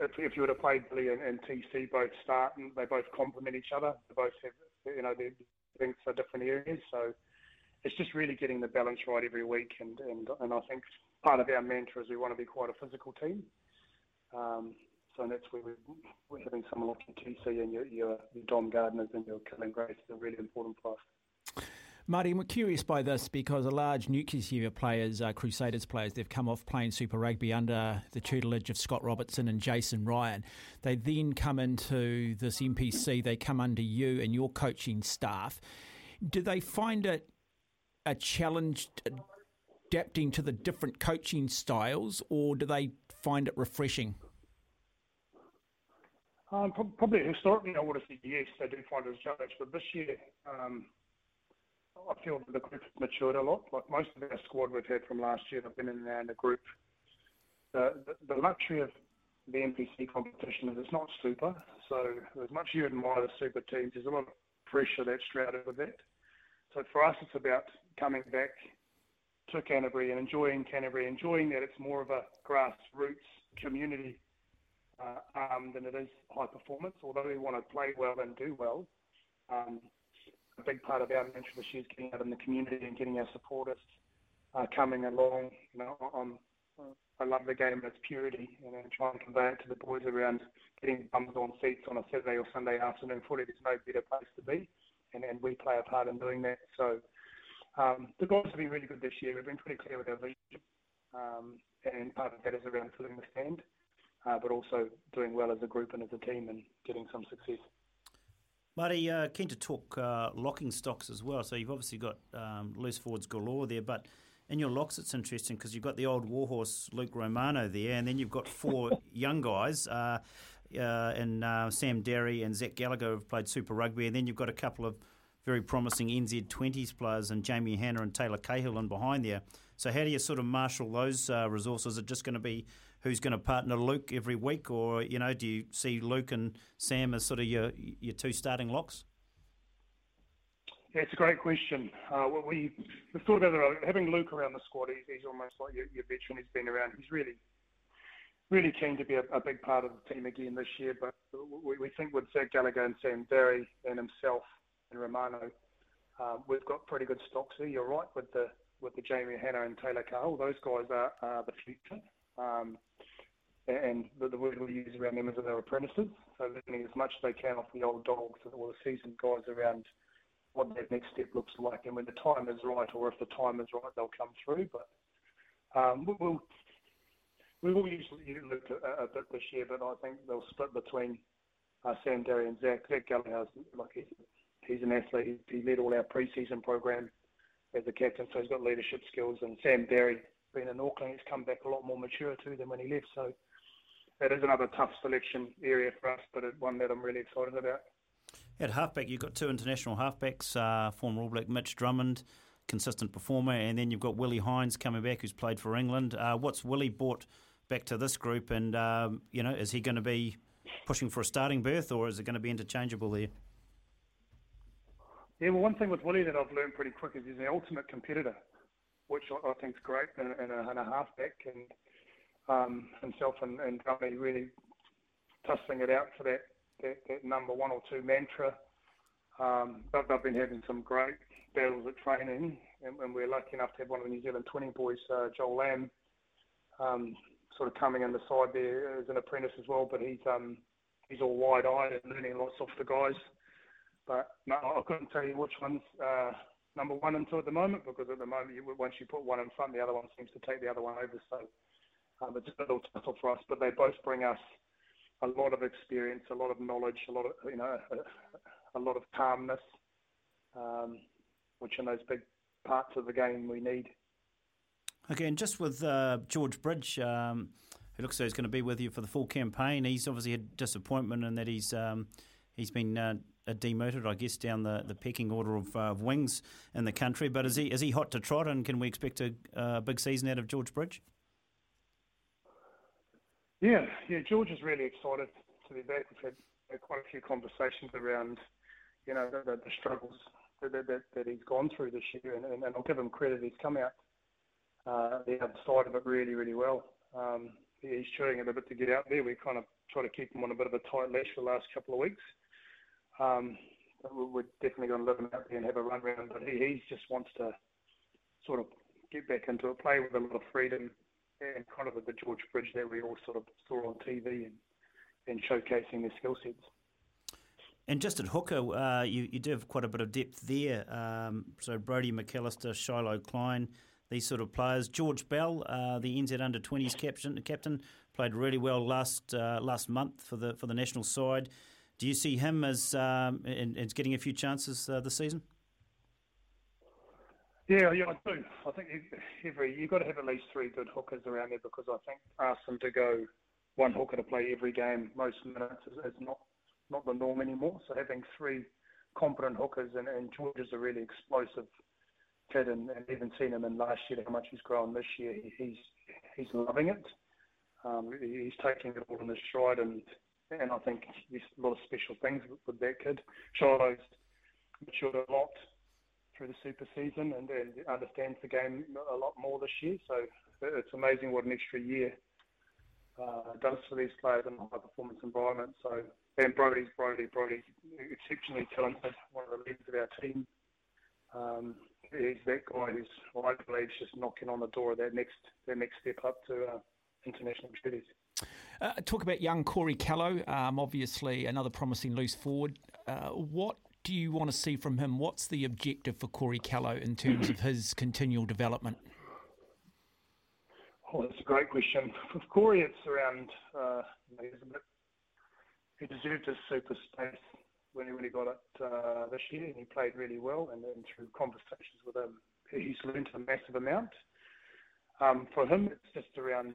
if, if you were to play Billy and, and TC both start and they both complement each other, they both have you know their strengths are different areas. So it's just really getting the balance right every week. And and and I think part of our mantra is we want to be quite a physical team. Um, so that's where we're, we're having someone like you, TC and your, your, your Dom Gardners and your Cullen Grace is a really important for us. Marty, I'm curious by this because a large nucleus of players, uh, Crusaders players, they've come off playing Super Rugby under the tutelage of Scott Robertson and Jason Ryan. They then come into this NPC, they come under you and your coaching staff. Do they find it a challenge adapting to the different coaching styles or do they find it refreshing? Um, probably historically, I would have said yes, they do find it a challenge. But this year, um, I feel that the group has matured a lot. Like most of our squad we've had from last year, they've been in and the group. The, the, the luxury of the NPC competition is it's not super. So as much as you admire the super teams, there's a lot of pressure that's shrouded with that. So for us, it's about coming back to Canterbury and enjoying Canterbury, enjoying that it's more of a grassroots community uh, um, than it is high performance. Although we want to play well and do well, um, a big part of our mantra this year is getting out in the community and getting our supporters uh, coming along. You know, I love the game in its purity, and then try and convey it to the boys around getting bums on seats on a Saturday or Sunday afternoon footy. There's no better place to be, and, and we play a part in doing that. So um, the guys have been really good this year. We've been pretty clear with our vision, um, and part of that is around filling the stand, uh, but also doing well as a group and as a team and getting some success. Marty, uh, keen to talk uh, locking stocks as well. So you've obviously got um, loose forwards galore there, but in your locks it's interesting because you've got the old warhorse Luke Romano there, and then you've got four young guys. Uh, uh, and uh, Sam Darry and Zach Gallagher have played Super Rugby, and then you've got a couple of very promising NZ20s players and Jamie Hannah and Taylor Cahill in behind there. So how do you sort of marshal those uh, resources? Is it just going to be who's going to partner Luke every week, or you know, do you see Luke and Sam as sort of your your two starting locks? Yeah, it's a great question. Uh, we we thought about it. Having Luke around the squad, he's, he's almost like your, your veteran. He's been around. He's really really keen to be a, a, big part of the team again this year. But we, we think with Zach Gallagher and Sam Darry and himself and Romano, um, we've got pretty good stocks there. You're right with the with the Jamie Hannah and Taylor Carl. Those guys are, are the future. Um, and the, the, word we use around them is that they're apprentices, so learning as much as they can off the old dogs or the seasoned guys around what that next step looks like. And when the time is right, or if the time is right, they'll come through. But um, we'll, we will usually look a, a bit this year, but I think they'll split between uh, Sam Darry and Zach. Zach like he's, he's an athlete. He led all our pre-season program as a captain, so he's got leadership skills. And Sam Darry, being in Auckland, he's come back a lot more mature too than when he left. So it is another tough selection area for us, but one that I'm really excited about. At halfback, you've got two international halfbacks, uh, former All Black Mitch Drummond, consistent performer, and then you've got Willie Heinz coming back, who's played for England. Uh, what's Willie brought back to this group, and um, you know, is he going to be pushing for a starting berth, or is it going to be interchangeable there? Yeah, well, one thing with Willie that I've learned pretty quick is he's an ultimate competitor, which I, think is great and, in, a, in a halfback, and um, himself and, and really tussling it out for that, that, that number one or two mantra. Um, they've, they've been having some great battles at training, and, and, we're lucky enough to have one of the New Zealand 20 boys, uh, Joel Lamb, um, sort of coming in the side there as an apprentice as well. But he's um, he's all wide-eyed and learning lots off the guys. But no, I couldn't tell you which one's uh, number one until at the moment because at the moment, you, once you put one in front, the other one seems to take the other one over. So um, it's a little tussle for us, but they both bring us a lot of experience, a lot of knowledge, a lot of you know, a, a lot of calmness, um, which in those big parts of the game we need. Okay, and just with uh, George Bridge, um, who looks like he's going to be with you for the full campaign, he's obviously had disappointment in that he's um, he's been uh, demoted, I guess, down the, the pecking order of, uh, wings in the country. But is he is he hot to trot, and can we expect a uh, big season out of George Bridge? Yeah, yeah, George is really excited to be back. We've had, quite a few conversations around, you know, the, the, struggles that, that, that, he's gone through this year, and, and, and I'll give him credit. He's come out uh, the other side of it really, really well. Um, he's chewing it a bit to get out there. We kind of try to keep him on a bit of a tight leash for the last couple of weeks. Um, we're definitely going to let him out there and have a run around, but he, he just wants to sort of get back into it, play with a lot of freedom, and kind of the George Bridge that we all sort of saw on TV and, and showcasing their skill sets. And just at hooker, uh, you, you do have quite a bit of depth there. Um, so Brodie McAllister, Shilo Klein, these sort of players. George Bell, uh, the NZ under 20s captain, captain, played really well last uh, last month for the for the national side. Do you see him as um, in, in getting a few chances uh, this season? Yeah, yeah, I do. I think every you've got to have at least three good hookers around there because I think ask them to go one hooker to play every game most minutes is, is not not the norm anymore. So having three competent hookers and, and George is a really explosive kid, and, and even seen him in last year how much he's grown this year. He's he's loving it. Um, he's taking it all in his stride, and and I think there's a lot of special things with, with that kid. Shilo's matured a lot through the super season and, and understands the game a lot more this year. So it's amazing what an extra year uh, does for these players in a high performance environment. So and Brodie's Brodie, Brodie's exceptionally talented, one of the leaders of our team. Um, he's that guy who's, well, I believe, just knocking on the door of that next that next step up to uh, international duties. Uh, talk about young Corey Kellow, um, obviously another promising loose forward. Uh, what do you want to see from him? What's the objective for Corey Kellow in terms of his continual development? Oh, that's a great question. For Corey, it's around uh, he deserved his super space when he, really got it uh, this year, and he played really well. And then through conversations with him, he's learned a massive amount. Um, for him, it's just around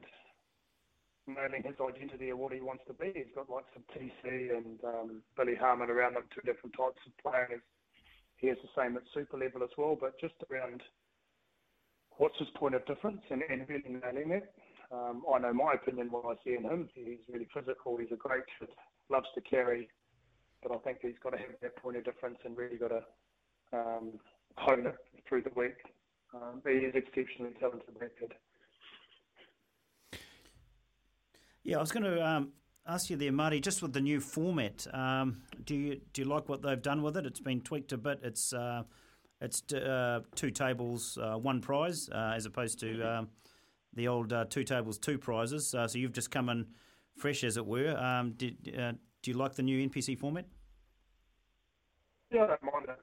nailing his identity of what he wants to be. He's got like some TC and um, Billy Harmon around them, two different types of players. He has the same at super level as well, but just around what's his point of difference and, and really nailing it. Um, I know my opinion what I see in him. He's really physical. He's a great kid loves to carry, but I think he's got to have that point of difference and really got to um, hone it through the week. Um, he is exceptionally talented, that kid. Yeah, I was going to um, ask you there, Marty, just with the new format, um, do you do you like what they've done with it? It's been tweaked a bit. It's uh, it's uh, two tables, uh, one prize, uh, as opposed to um, the old uh, two tables, two prizes. Uh, so you've just come in fresh, as it were. Um, did, uh, do you like the new NPC format? Yeah, I don't mind it.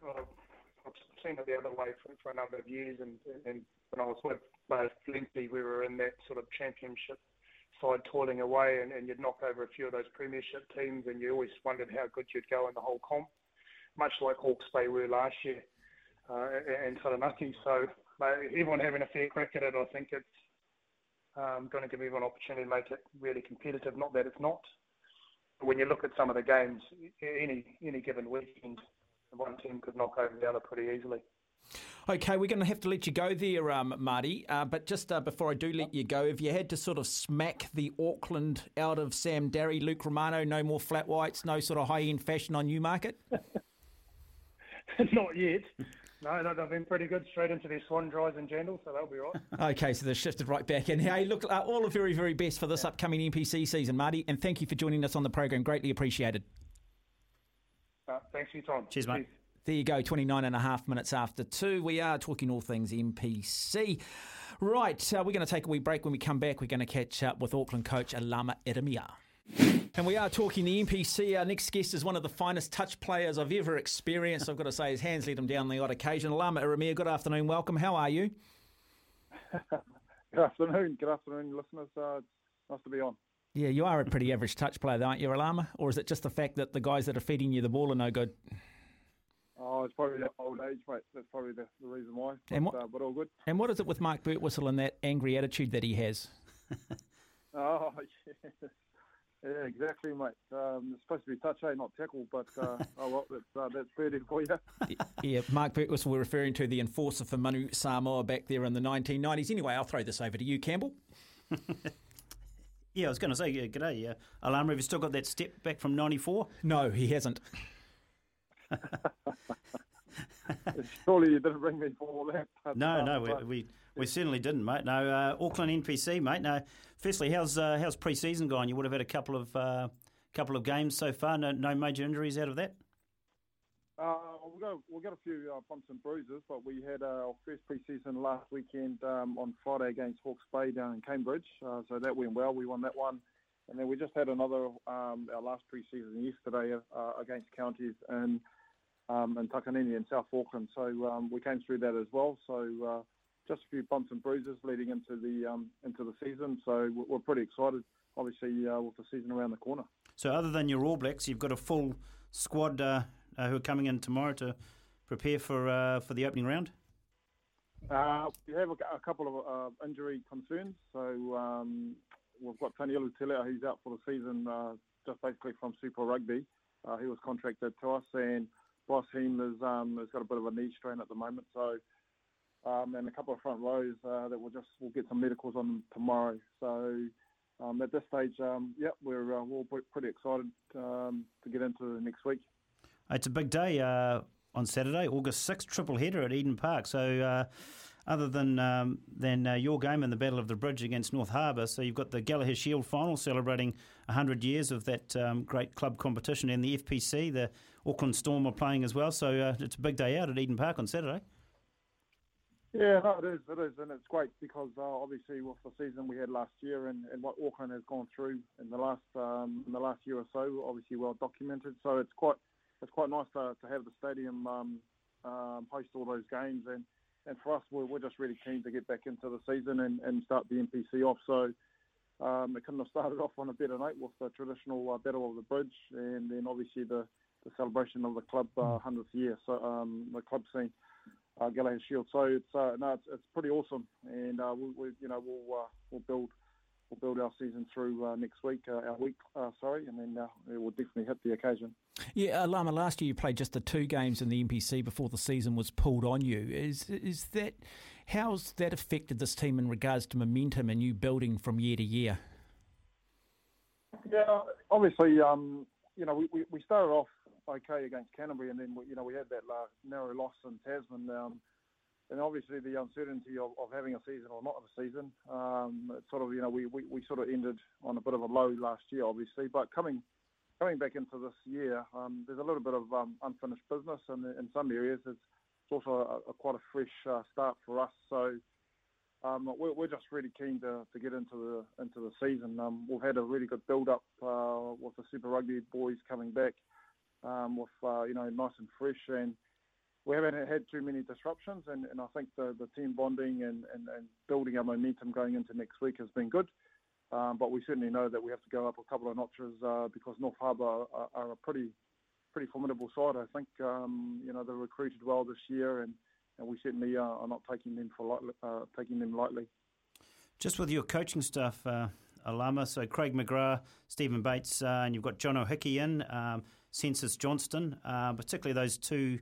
I've seen it the other way for, for a number of years, and, and when I was with both Lindsay, we were in that sort of championship side toiling away, and, and you'd knock over a few of those premiership teams, and you always wondered how good you'd go in the whole comp, much like Hawke's Bay were last year, uh, and Taranaki. So everyone having a fair crack at it, I think it's um, going to give everyone an opportunity to make it really competitive. Not that it's not. But when you look at some of the games, any any given weekend, one team could knock over the other pretty easily. Okay, we're going to have to let you go there, um, Marty. Uh, but just uh, before I do let you go, if you had to sort of smack the Auckland out of Sam Darry, Luke Romano, no more flat whites, no sort of high end fashion on Newmarket? Not yet. No, no, they've been pretty good straight into their swan dries and jandals, so they'll be right. okay, so they've shifted right back in. Hey, look, uh, all the very, very best for this yeah. upcoming NPC season, Marty, and thank you for joining us on the program. Greatly appreciated. Uh, thanks for your time. Cheers, mate. There you go, 29 and a half minutes after two. We are talking all things NPC. Right, uh, we're going to take a wee break. When we come back, we're going to catch up with Auckland coach Alama Ieremia. And we are talking the NPC. Our next guest is one of the finest touch players I've ever experienced. I've got to say, his hands let him down the odd occasion. Alama Ieremia, good afternoon. Welcome. How are you? good afternoon. Good afternoon, listeners. Uh, nice to be on. Yeah, you are a pretty average touch player, aren't you, Alama? Or is it just the fact that the guys that are feeding you the ball are no good? Oh, it's probably the old age, mate. That's probably the, the reason why. But, and what, uh, but all good. And what is it with Mark Birtwistle and that angry attitude that he has? oh, yeah. Yeah, exactly, mate. Um, it's supposed to be touch, eh, not tackle, but uh, oh well, that's, uh, that's fair for you. yeah, Mark Birtwistle, we're referring to the enforcer for Manu Samoa back there in the 1990s. Anyway, I'll throw this over to you, Campbell. yeah, I was going to say, yeah, g'day. Yeah. Alama, have you still got that step back from 94? No, he hasn't. Surely you didn't bring me for all that. No, no, we, we, we certainly didn't, mate. No, uh, Auckland NPC, mate. No, firstly, how's uh, how's pre-season gone? You would have had a couple of uh, couple of games so far. No, no major injuries out of that. Uh, we've got we've got a few uh, bumps and bruises, but we had uh, our first pre-season last weekend um, on Friday against Hawke's Bay down in Cambridge, uh, so that went well. We won that one, and then we just had another um, our last pre-season yesterday uh, against counties in um, in Takanini in South Auckland. So um, we came through that as well. So uh, just a few bumps and bruises leading into the um, into the season. So we're pretty excited, obviously, uh, with the season around the corner. So other than your All Blacks, you've got a full squad uh, who are coming in tomorrow to prepare for uh, for the opening round? Uh, we have a, a couple of uh, injury concerns. So um, we've got Tony Ilutila, who's out for the season, uh, just basically from Super Rugby. Uh, he was contracted to us, and Bryce Heem has, um, has got a bit of a knee strain at the moment. So um, and a couple of front rows uh, that we'll just we'll get some medicals on tomorrow. So um, at this stage, um, yeah, we're uh, we're pretty excited um, to get into next week. It's a big day uh, on Saturday, August 6th, triple header at Eden Park. So, uh, other than um, than uh, your game in the Battle of the Bridge against North Harbour, so you've got the Gallagher Shield final celebrating 100 years of that um, great club competition, and the FPC, the Auckland Storm, are playing as well. So, uh, it's a big day out at Eden Park on Saturday. Yeah, no, it is. It is, and it's great because uh, obviously with the season we had last year and, and what Auckland has gone through in the last um, in the last year or so, obviously well documented. So it's quite it's quite nice to, to have the stadium um, um, host all those games. And, and for us, we're, we're just really keen to get back into the season and, and start the NPC off. So um, it couldn't have started off on a better note with the traditional uh, Battle of the Bridge and then obviously the, the celebration of the club uh, 100th year, so um, the club scene. Uh, Gallagher Shield. So it's uh, no, it's, it's pretty awesome, and uh, we, we you know we'll uh, we'll build we'll build our season through uh, next week, uh, our week, uh, sorry, and then uh, it will definitely hit the occasion. Yeah, uh, Lama. Last year you played just the two games in the NPC before the season was pulled on you. Is is that how's that affected this team in regards to momentum and you building from year to year? Yeah, obviously, um, you know, we, we, we started off okay against Canterbury, and then we, you know we had that uh, narrow loss in Tasman. Um, and obviously the uncertainty of, of having a season or not of a season. Um, sort of, you know, we, we, we sort of ended on a bit of a low last year, obviously. But coming coming back into this year, um, there's a little bit of um, unfinished business, and in some areas it's, it's also a, a quite a fresh uh, start for us. So um, we're, we're, just really keen to, to get into the into the season. Um, we've had a really good build up uh, with the Super Rugby boys coming back, um, with uh, you know nice and fresh and we haven't had too many disruptions, and, and I think the, the team bonding and, and, and building our momentum going into next week has been good. Um, but we certainly know that we have to go up a couple of notches uh, because North Harbour are, are, a pretty pretty formidable side. I think um, you know they recruited well this year, and, and we certainly uh, are not taking them for lightly, uh, taking them lightly. Just with your coaching staff, uh, Alama, so Craig McGrath, Stephen Bates, uh, and you've got Jono Hickey in, um, Census Johnston, uh, particularly those two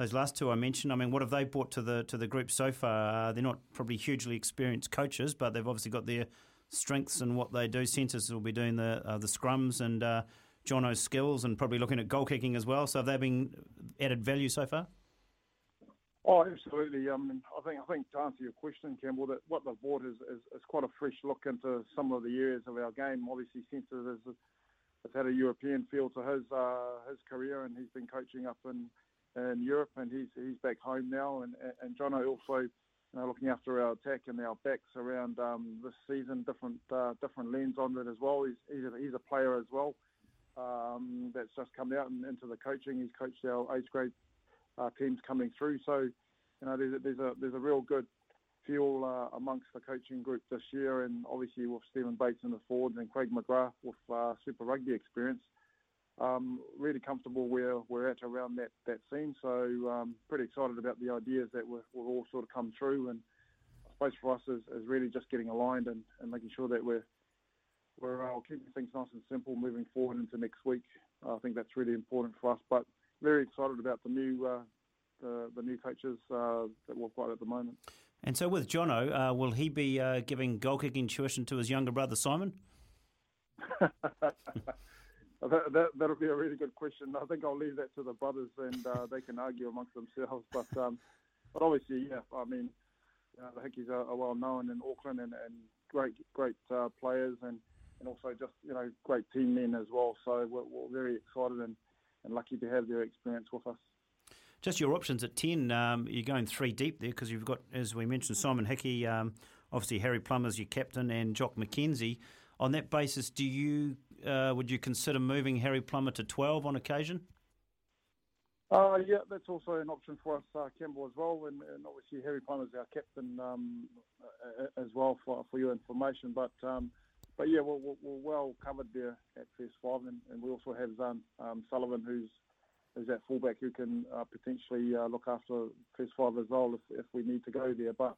those last two I mentioned. I mean, what have they brought to the to the group so far? Uh, they're not probably hugely experienced coaches, but they've obviously got their strengths and what they do. Census will be doing the uh, the scrums and uh, Jono's skills, and probably looking at goal kicking as well. So have they been added value so far? Oh, absolutely. Um, I think I think to answer your question, Campbell, that what they've brought is, is, is quite a fresh look into some of the areas of our game. Obviously, Census has, has had a European feel to his uh, his career, and he's been coaching up in in Europe, and he's he's back home now. And and John also, you know, looking after our attack and our backs around um, this season, different uh, different lens on it as well. He's he's a, he's a player as well. Um, that's just come out and into the coaching. He's coached our age grade uh, teams coming through. So, you know, there's a, there's a there's a real good feel uh, amongst the coaching group this year, and obviously with Stephen Bates in the forwards and Craig McGrath with uh, Super Rugby experience um, really comfortable where we're at around that, that scene. So um, pretty excited about the ideas that we've, all sort of come through. And I suppose for us is, is really just getting aligned and, and making sure that we're we're uh, keeping things nice and simple moving forward into next week. I think that's really important for us. But very excited about the new uh, the, the new coaches uh, that we've got at the moment. And so with Jono, uh, will he be uh, giving goal kicking tuition to his younger brother Simon? That, that, that'll be a really good question. I think I'll leave that to the brothers and uh, they can argue amongst themselves. But um, but obviously, yeah, I mean, know, the Hickeys are, are well known in Auckland and, and great great uh, players. And and also just you know great team men as well. So we're, we're very excited and, and lucky to have their experience with us. Just your options at 10, um, you're going three deep there because you've got, as we mentioned, Simon Hickey, um, obviously Harry Plummer's your captain, and Jock McKenzie. On that basis, do you uh, would you consider moving Harry Plummer to 12 on occasion? Uh, yeah, that's also an option for us, uh, Campbell, as well. And, and obviously, Harry Plummer is our captain um, as well for, for your information. But um, but yeah, we're, we're, well covered there at first five. And, and we also have Zarn um, Sullivan, who's is that fullback who can uh, potentially uh, look after first five as well if, if we need to go there. But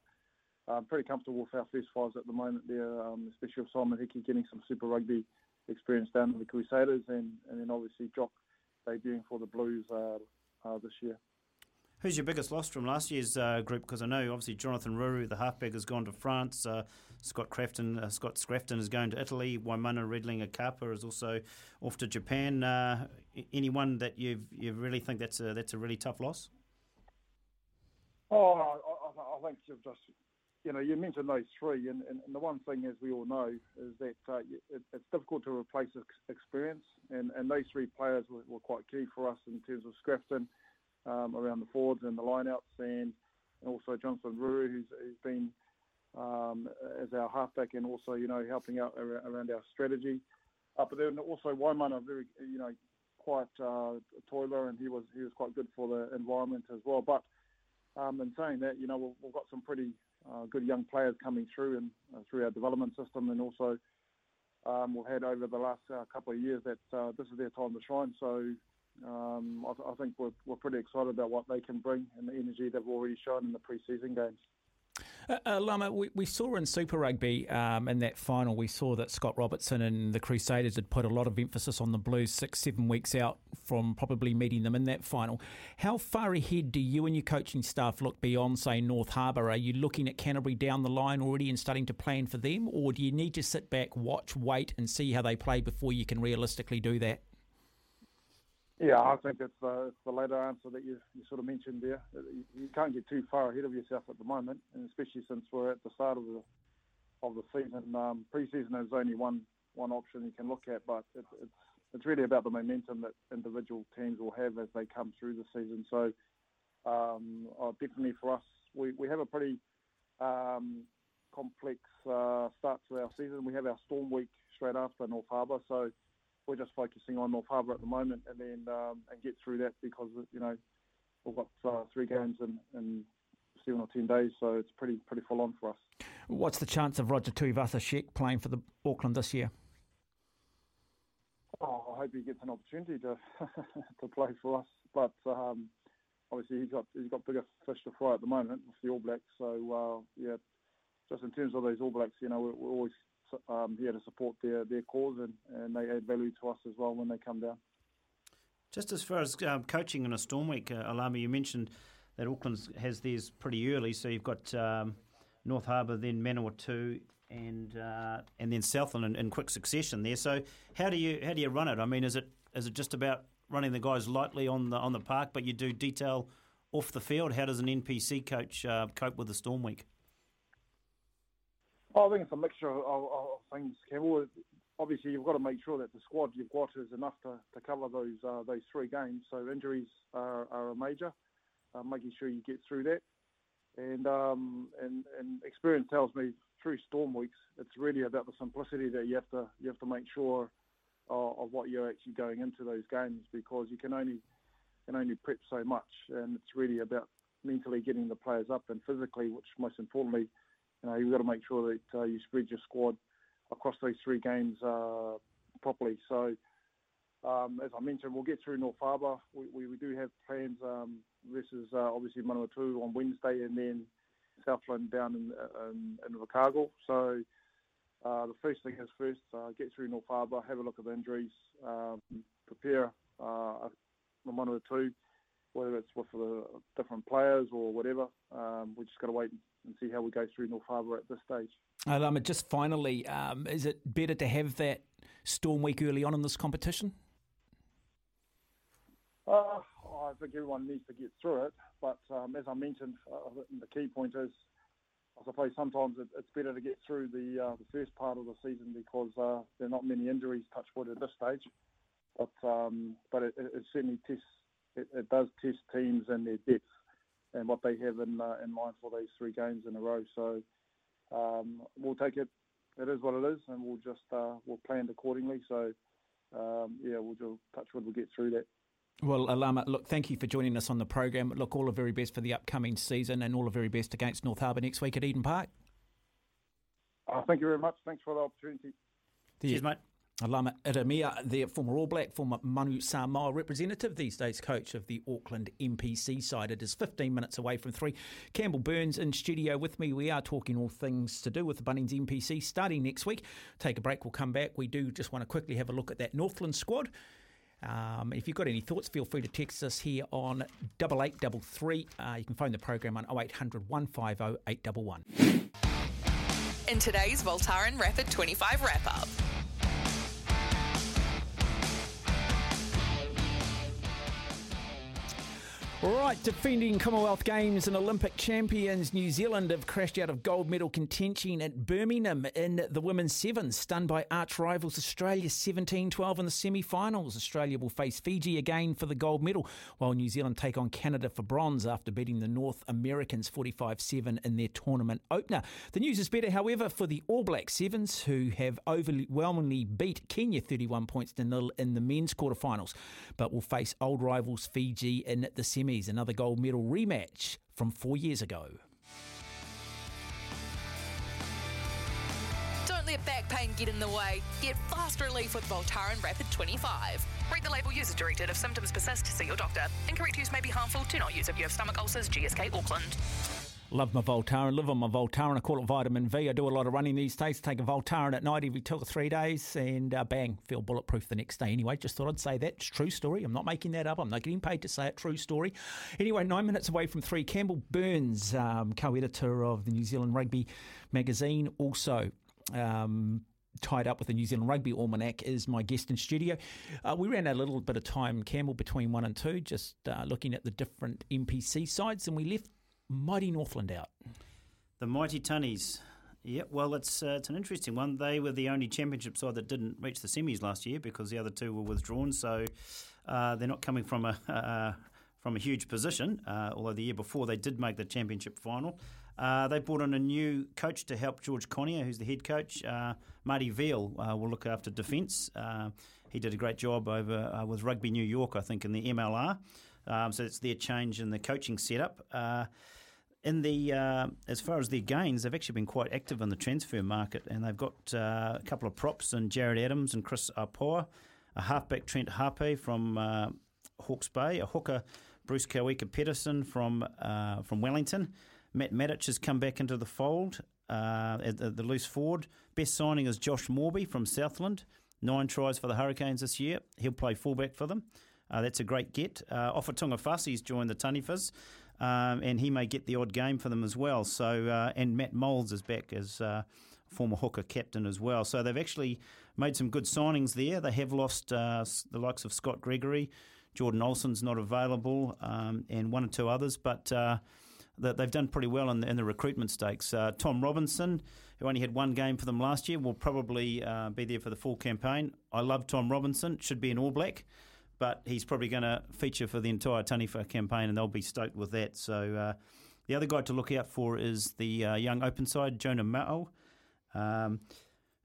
I'm pretty comfortable with our first fives at the moment there, um, especially with Simon Hickey getting some Super Rugby experience down in the Crusaders and, and then obviously Jock debuting for the Blues uh, uh, this year. Who's your biggest loss from last year's uh, group? Because I know obviously Jonathan Ruru, the halfback, has gone to France. Uh, Scott Crafton, uh, Scott Scrafton is going to Italy. Waimana Riedlinger-Kapa is also off to Japan. Uh, anyone that you you really think that's a that's a really tough loss? Oh, I, I think you've just you know, you mentioned those three, and, and, and, the one thing, as we all know, is that uh, it, it's difficult to replace experience, and, and those three players were, were quite key for us in terms of Scrafton um, around the forwards and the lineouts, and, and also Johnson Ruru, who's, who's been um, as our halfback and also, you know, helping out around our strategy. Uh, but then also Waimana, very, you know, quite uh, a toiler, and he was he was quite good for the environment as well. But um, in saying that, you know, we've, we've got some pretty good young players coming through and uh, through our development system, and also um, we've had over the last uh, couple of years that uh, this is their time to shine. So um, I, th- I, think we're, we're pretty excited about what they can bring and the energy they've already shown in the pre-season games. Uh, uh, Lama, we, we saw in Super Rugby um, in that final, we saw that Scott Robertson and the Crusaders had put a lot of emphasis on the Blues six, seven weeks out from probably meeting them in that final. How far ahead do you and your coaching staff look beyond, say, North Harbour? Are you looking at Canterbury down the line already and starting to plan for them? Or do you need to sit back, watch, wait, and see how they play before you can realistically do that? Yeah, I think it's the, it's the later answer that you, you sort of mentioned there. You, you can't get too far ahead of yourself at the moment, and especially since we're at the start of the of the season. Um, pre-season is only one one option you can look at, but it, it's it's really about the momentum that individual teams will have as they come through the season. So um, oh, definitely for us, we, we have a pretty um, complex uh, start to our season. We have our Storm Week straight after North Harbour, so we're just focusing on North Harbour at the moment, and then um, and get through that because you know we've got uh, three games in, in seven or ten days, so it's pretty pretty full on for us. What's the chance of Roger Tuivasa-Sheck playing for the Auckland this year? Oh, I hope he gets an opportunity to to play for us, but um, obviously he's got he's got bigger fish to fry at the moment with the All Blacks. So uh, yeah, just in terms of those All Blacks, you know, we're, we're always um, here to support their, their cause and, and they add value to us as well when they come down. Just as far as um, coaching in a storm week, uh, Alama, you mentioned that Auckland has theirs pretty early, so you've got um, North Harbour, then Manawatu, and uh, and then Southland in, in, quick succession there. So how do you how do you run it? I mean, is it is it just about running the guys lightly on the on the park, but you do detail off the field? How does an NPC coach uh, cope with the storm week? I think it's a mixture of, of, of things, Campbell. Obviously, you've got to make sure that the squad you've got is enough to, to cover those uh, those three games. So injuries are, are a major, uh, making sure you get through that. And, um, and and experience tells me through storm weeks, it's really about the simplicity that you have to you have to make sure of, of what you're actually going into those games because you can only can only prep so much, and it's really about mentally getting the players up and physically, which most importantly you know, you've got to make sure that uh, you spread your squad across those three games uh, properly. So, um, as I mentioned, we'll get through North Harbour. We, we, we do have plans um, versus uh, obviously Manawatu on Wednesday and then Southland down in, in, in Invercargill. So, uh, the first thing is first, uh, get through North Harbour, have a look at the injuries, um, prepare uh, Manawatu, whether it's with the different players or whatever. Um, we just got to wait and see how we go through North Harbour at this stage. Um, just finally, um, is it better to have that storm week early on in this competition? Uh, I think everyone needs to get through it, but um, as I mentioned, uh, the key point is I suppose sometimes it, it's better to get through the uh, the first part of the season because uh, there are not many injuries touch wood at this stage. But um, but it, it certainly tests it, it, does test teams and their depth and what they have in uh, in mind for these three games in a row. So um, we'll take it. It is what it is, and we'll just uh, we'll plan accordingly. So um, yeah, we'll just touch wood. We'll get through that. Well, Alama, look, thank you for joining us on the program. Look, all the very best for the upcoming season and all the very best against North Harbour next week at Eden Park. Uh, thank you very much. Thanks for the opportunity. Cheers, mate. Alama Ieremia, the former All Black, former Manu Samoa representative, these days coach of the Auckland NPC side. It is 15 minutes away from three. Campbell Burnes in studio with me. We are talking all things to do with the Bunnings NPC starting next week. Take a break, we'll come back. We do just want to quickly have a look at that Northland squad. Um, if you've got any thoughts, feel free to text us here on 8833. Uh, you can phone the program on 0800 150 811. In today's Voltaren Rapid 25 wrap up. Right, defending Commonwealth Games and Olympic champions New Zealand have crashed out of gold medal contention at Birmingham in the women's sevens, stunned by arch rivals Australia 17 12 in the semi finals. Australia will face Fiji again for the gold medal, while New Zealand take on Canada for bronze after beating the North Americans 45 7 in their tournament opener. The news is better, however, for the All Black Sevens, who have overwhelmingly beat Kenya 31 points to nil in the men's quarterfinals, but will face old rivals Fiji in the semi semis, another gold medal rematch from four years ago. Don't let back pain get in the way. Get fast relief with Voltaren Rapid 25. Read the label user directed. If symptoms persist, see your doctor. Incorrect use may be harmful. Do not use if you have stomach ulcers. GSK Auckland. Love my Voltaren, live on my Voltaren. I call it vitamin V. I do a lot of running these days. Take a Voltaren at night every two or three days, and uh, bang, feel bulletproof the next day. Anyway, just thought I'd say that. It's true story. I'm not making that up. I'm not getting paid to say it. True story. Anyway, nine minutes away from three. Campbell Burnes, um, co-editor of the New Zealand Rugby magazine, also. Um, tied up with the New Zealand Rugby Almanac is my guest in studio. Uh, we ran a little bit of time, Campbell, between one and two, just uh, looking at the different NPC sides, and we left mighty Northland out. The mighty Tunnies. Yeah, well, it's uh, it's an interesting one. They were the only championship side that didn't reach the semis last year because the other two were withdrawn. So uh, they're not coming from a uh, from a huge position. Uh, although the year before they did make the championship final. Uh, they brought in a new coach to help George Konia, who's the head coach. Uh, Marty Veale will look after defence. he did a great job over with Rugby New York, I think, in the MLR. Um, so it's their change in the coaching setup in the uh, as far as their gains, they've actually been quite active in the transfer market, and they've got uh, a couple of props in Jared Adams and Chris Apoa, a halfback Trent Harpe from uh, Hawke's Bay, a hooker Bruce Kauika-Petersen from uh, from Wellington. Matt Matich has come back into the fold uh, at the, the, loose forward. Best signing is Josh Moorby from Southland. Nine tries for the Hurricanes this year. He'll play fullback for them. Uh, that's a great get. Uh, Ofa Tu'ungafasi's joined the Taniwhas um, and he may get the odd game for them as well. So uh, and Matt Moulds is back as uh, former hooker captain as well. So they've actually made some good signings there. They have lost uh, the likes of Scott Gregory, Jordan Olsen's not available, um, and one or two others, but. Uh, they've done pretty well in the, in the recruitment stakes. Uh, Tom Robinson, who only had one game for them last year, will probably uh, be there for the full campaign. I love Tom Robinson; should be an All Black but he's probably going to feature for the entire Taniwha campaign, and they'll be stoked with that. So uh, the other guy to look out for is the uh, young open side, Jonah Mao, um,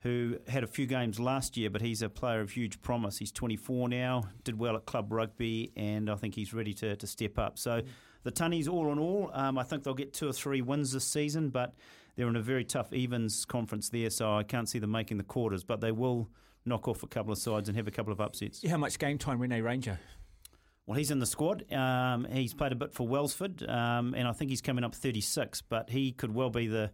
who had a few games last year, but he's a player of huge promise. He's 24 now, did well at club rugby, and I think he's ready to, to step up. So the Tunnies, all in all, um, I think they'll get two or three wins this season, but they're in a very tough evens conference there, so I can't see them making the quarters, but they will – knock off a couple of sides and have a couple of upsets. How much game time, Rene Ranger? Well, he's in the squad. Um, he's played a bit for Wellsford, um, and I think he's coming up 36. But he could well be the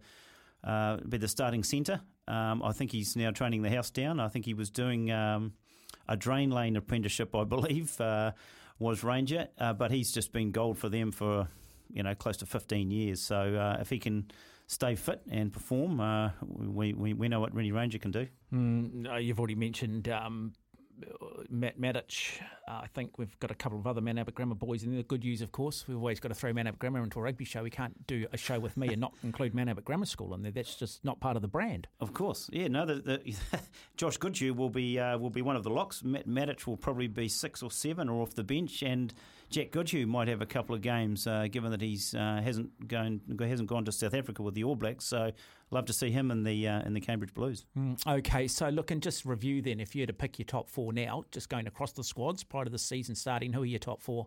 uh, be the starting centre. Um, I think he's now training the house down. I think he was doing um, a drain lane apprenticeship, I believe, uh, was Ranger. Uh, but he's just been gold for them for you know close to 15 years. So uh, if he can stay fit and perform, uh, we, we, we know what Rene Ranger can do. Mm, you've already mentioned um, Matt Matich. Uh, I think we've got a couple of other Mount Albert Grammar boys, and the good news, of course, we've always got to throw Mount Albert Grammar into a rugby show. We can't do a show with me and not include Mount Albert Grammar School in there. That's just not part of the brand. Of course, yeah. No, the, the, Josh Goodhue will be uh, will be one of the locks. Matt Matich will probably be six or seven or off the bench, and Jack Goodhue might have a couple of games, uh, given that he's uh, hasn't gone hasn't gone to South Africa with the All Blacks. So love to see him in the uh, in the Cambridge Blues. Mm, okay, so look and just review then. If you had to pick your top four now, just going across the squads prior to the season starting, who are your top four?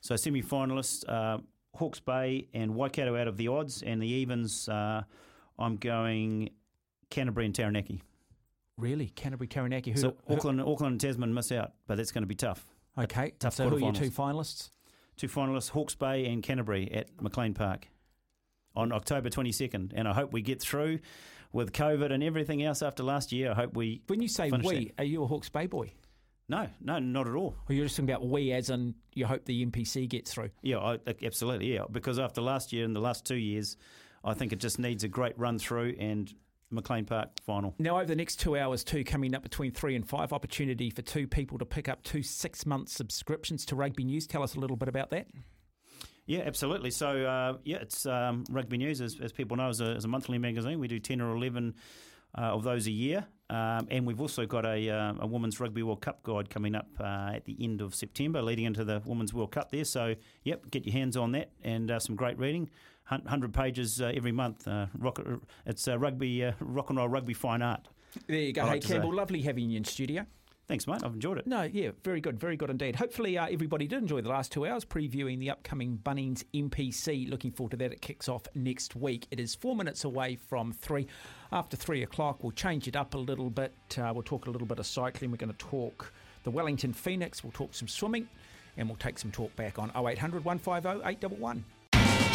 So semi finalists: uh, Hawke's Bay and Waikato out of the odds, and the evens. Uh, I'm going Canterbury and Taranaki. Really, Canterbury, Taranaki. Who, so Auckland, who? Auckland and Tasman miss out, but that's going to be tough. Okay, tough. So who are your two finalists? Two finalists: Hawke's Bay and Canterbury at McLean Park on October 22nd, and I hope we get through with COVID and everything else after last year. I hope we. When you say we, that. are you a Hawke's Bay boy? No, no, not at all. Or you're just talking about we as in you hope the NPC gets through? Yeah, I, absolutely, yeah. Because after last year and the last two years, I think it just needs a great run through and McLean Park final. Now, over the next two hours, too, coming up between three and five, opportunity for two people to pick up two six month subscriptions to Rugby News. Tell us a little bit about that. Yeah, absolutely. So, uh, yeah, it's um, Rugby News, as, as people know, is a, is a, monthly magazine. We do 10 or 11 uh, of those a year. Um, and we've also got a, uh, a Women's Rugby World Cup guide coming up uh, at the end of September, leading into the Women's World Cup there. So, yep, get your hands on that and uh, some great reading. 100 pages uh, every month. rock, it's rugby, rock and roll rugby fine art. There you go. I hey, like Campbell, lovely having you in studio. Thanks, mate. I've enjoyed it. No, yeah, very good, very good indeed. Hopefully, uh, everybody did enjoy the last two hours previewing the upcoming Bunnings NPC. Looking forward to that. It kicks off next week. It is four minutes away from three. After three o'clock, we'll change it up a little bit. Uh, we'll talk a little bit of cycling. We're going to talk the Wellington Phoenix. We'll talk some swimming, and we'll take some talk back on 0800 150 811.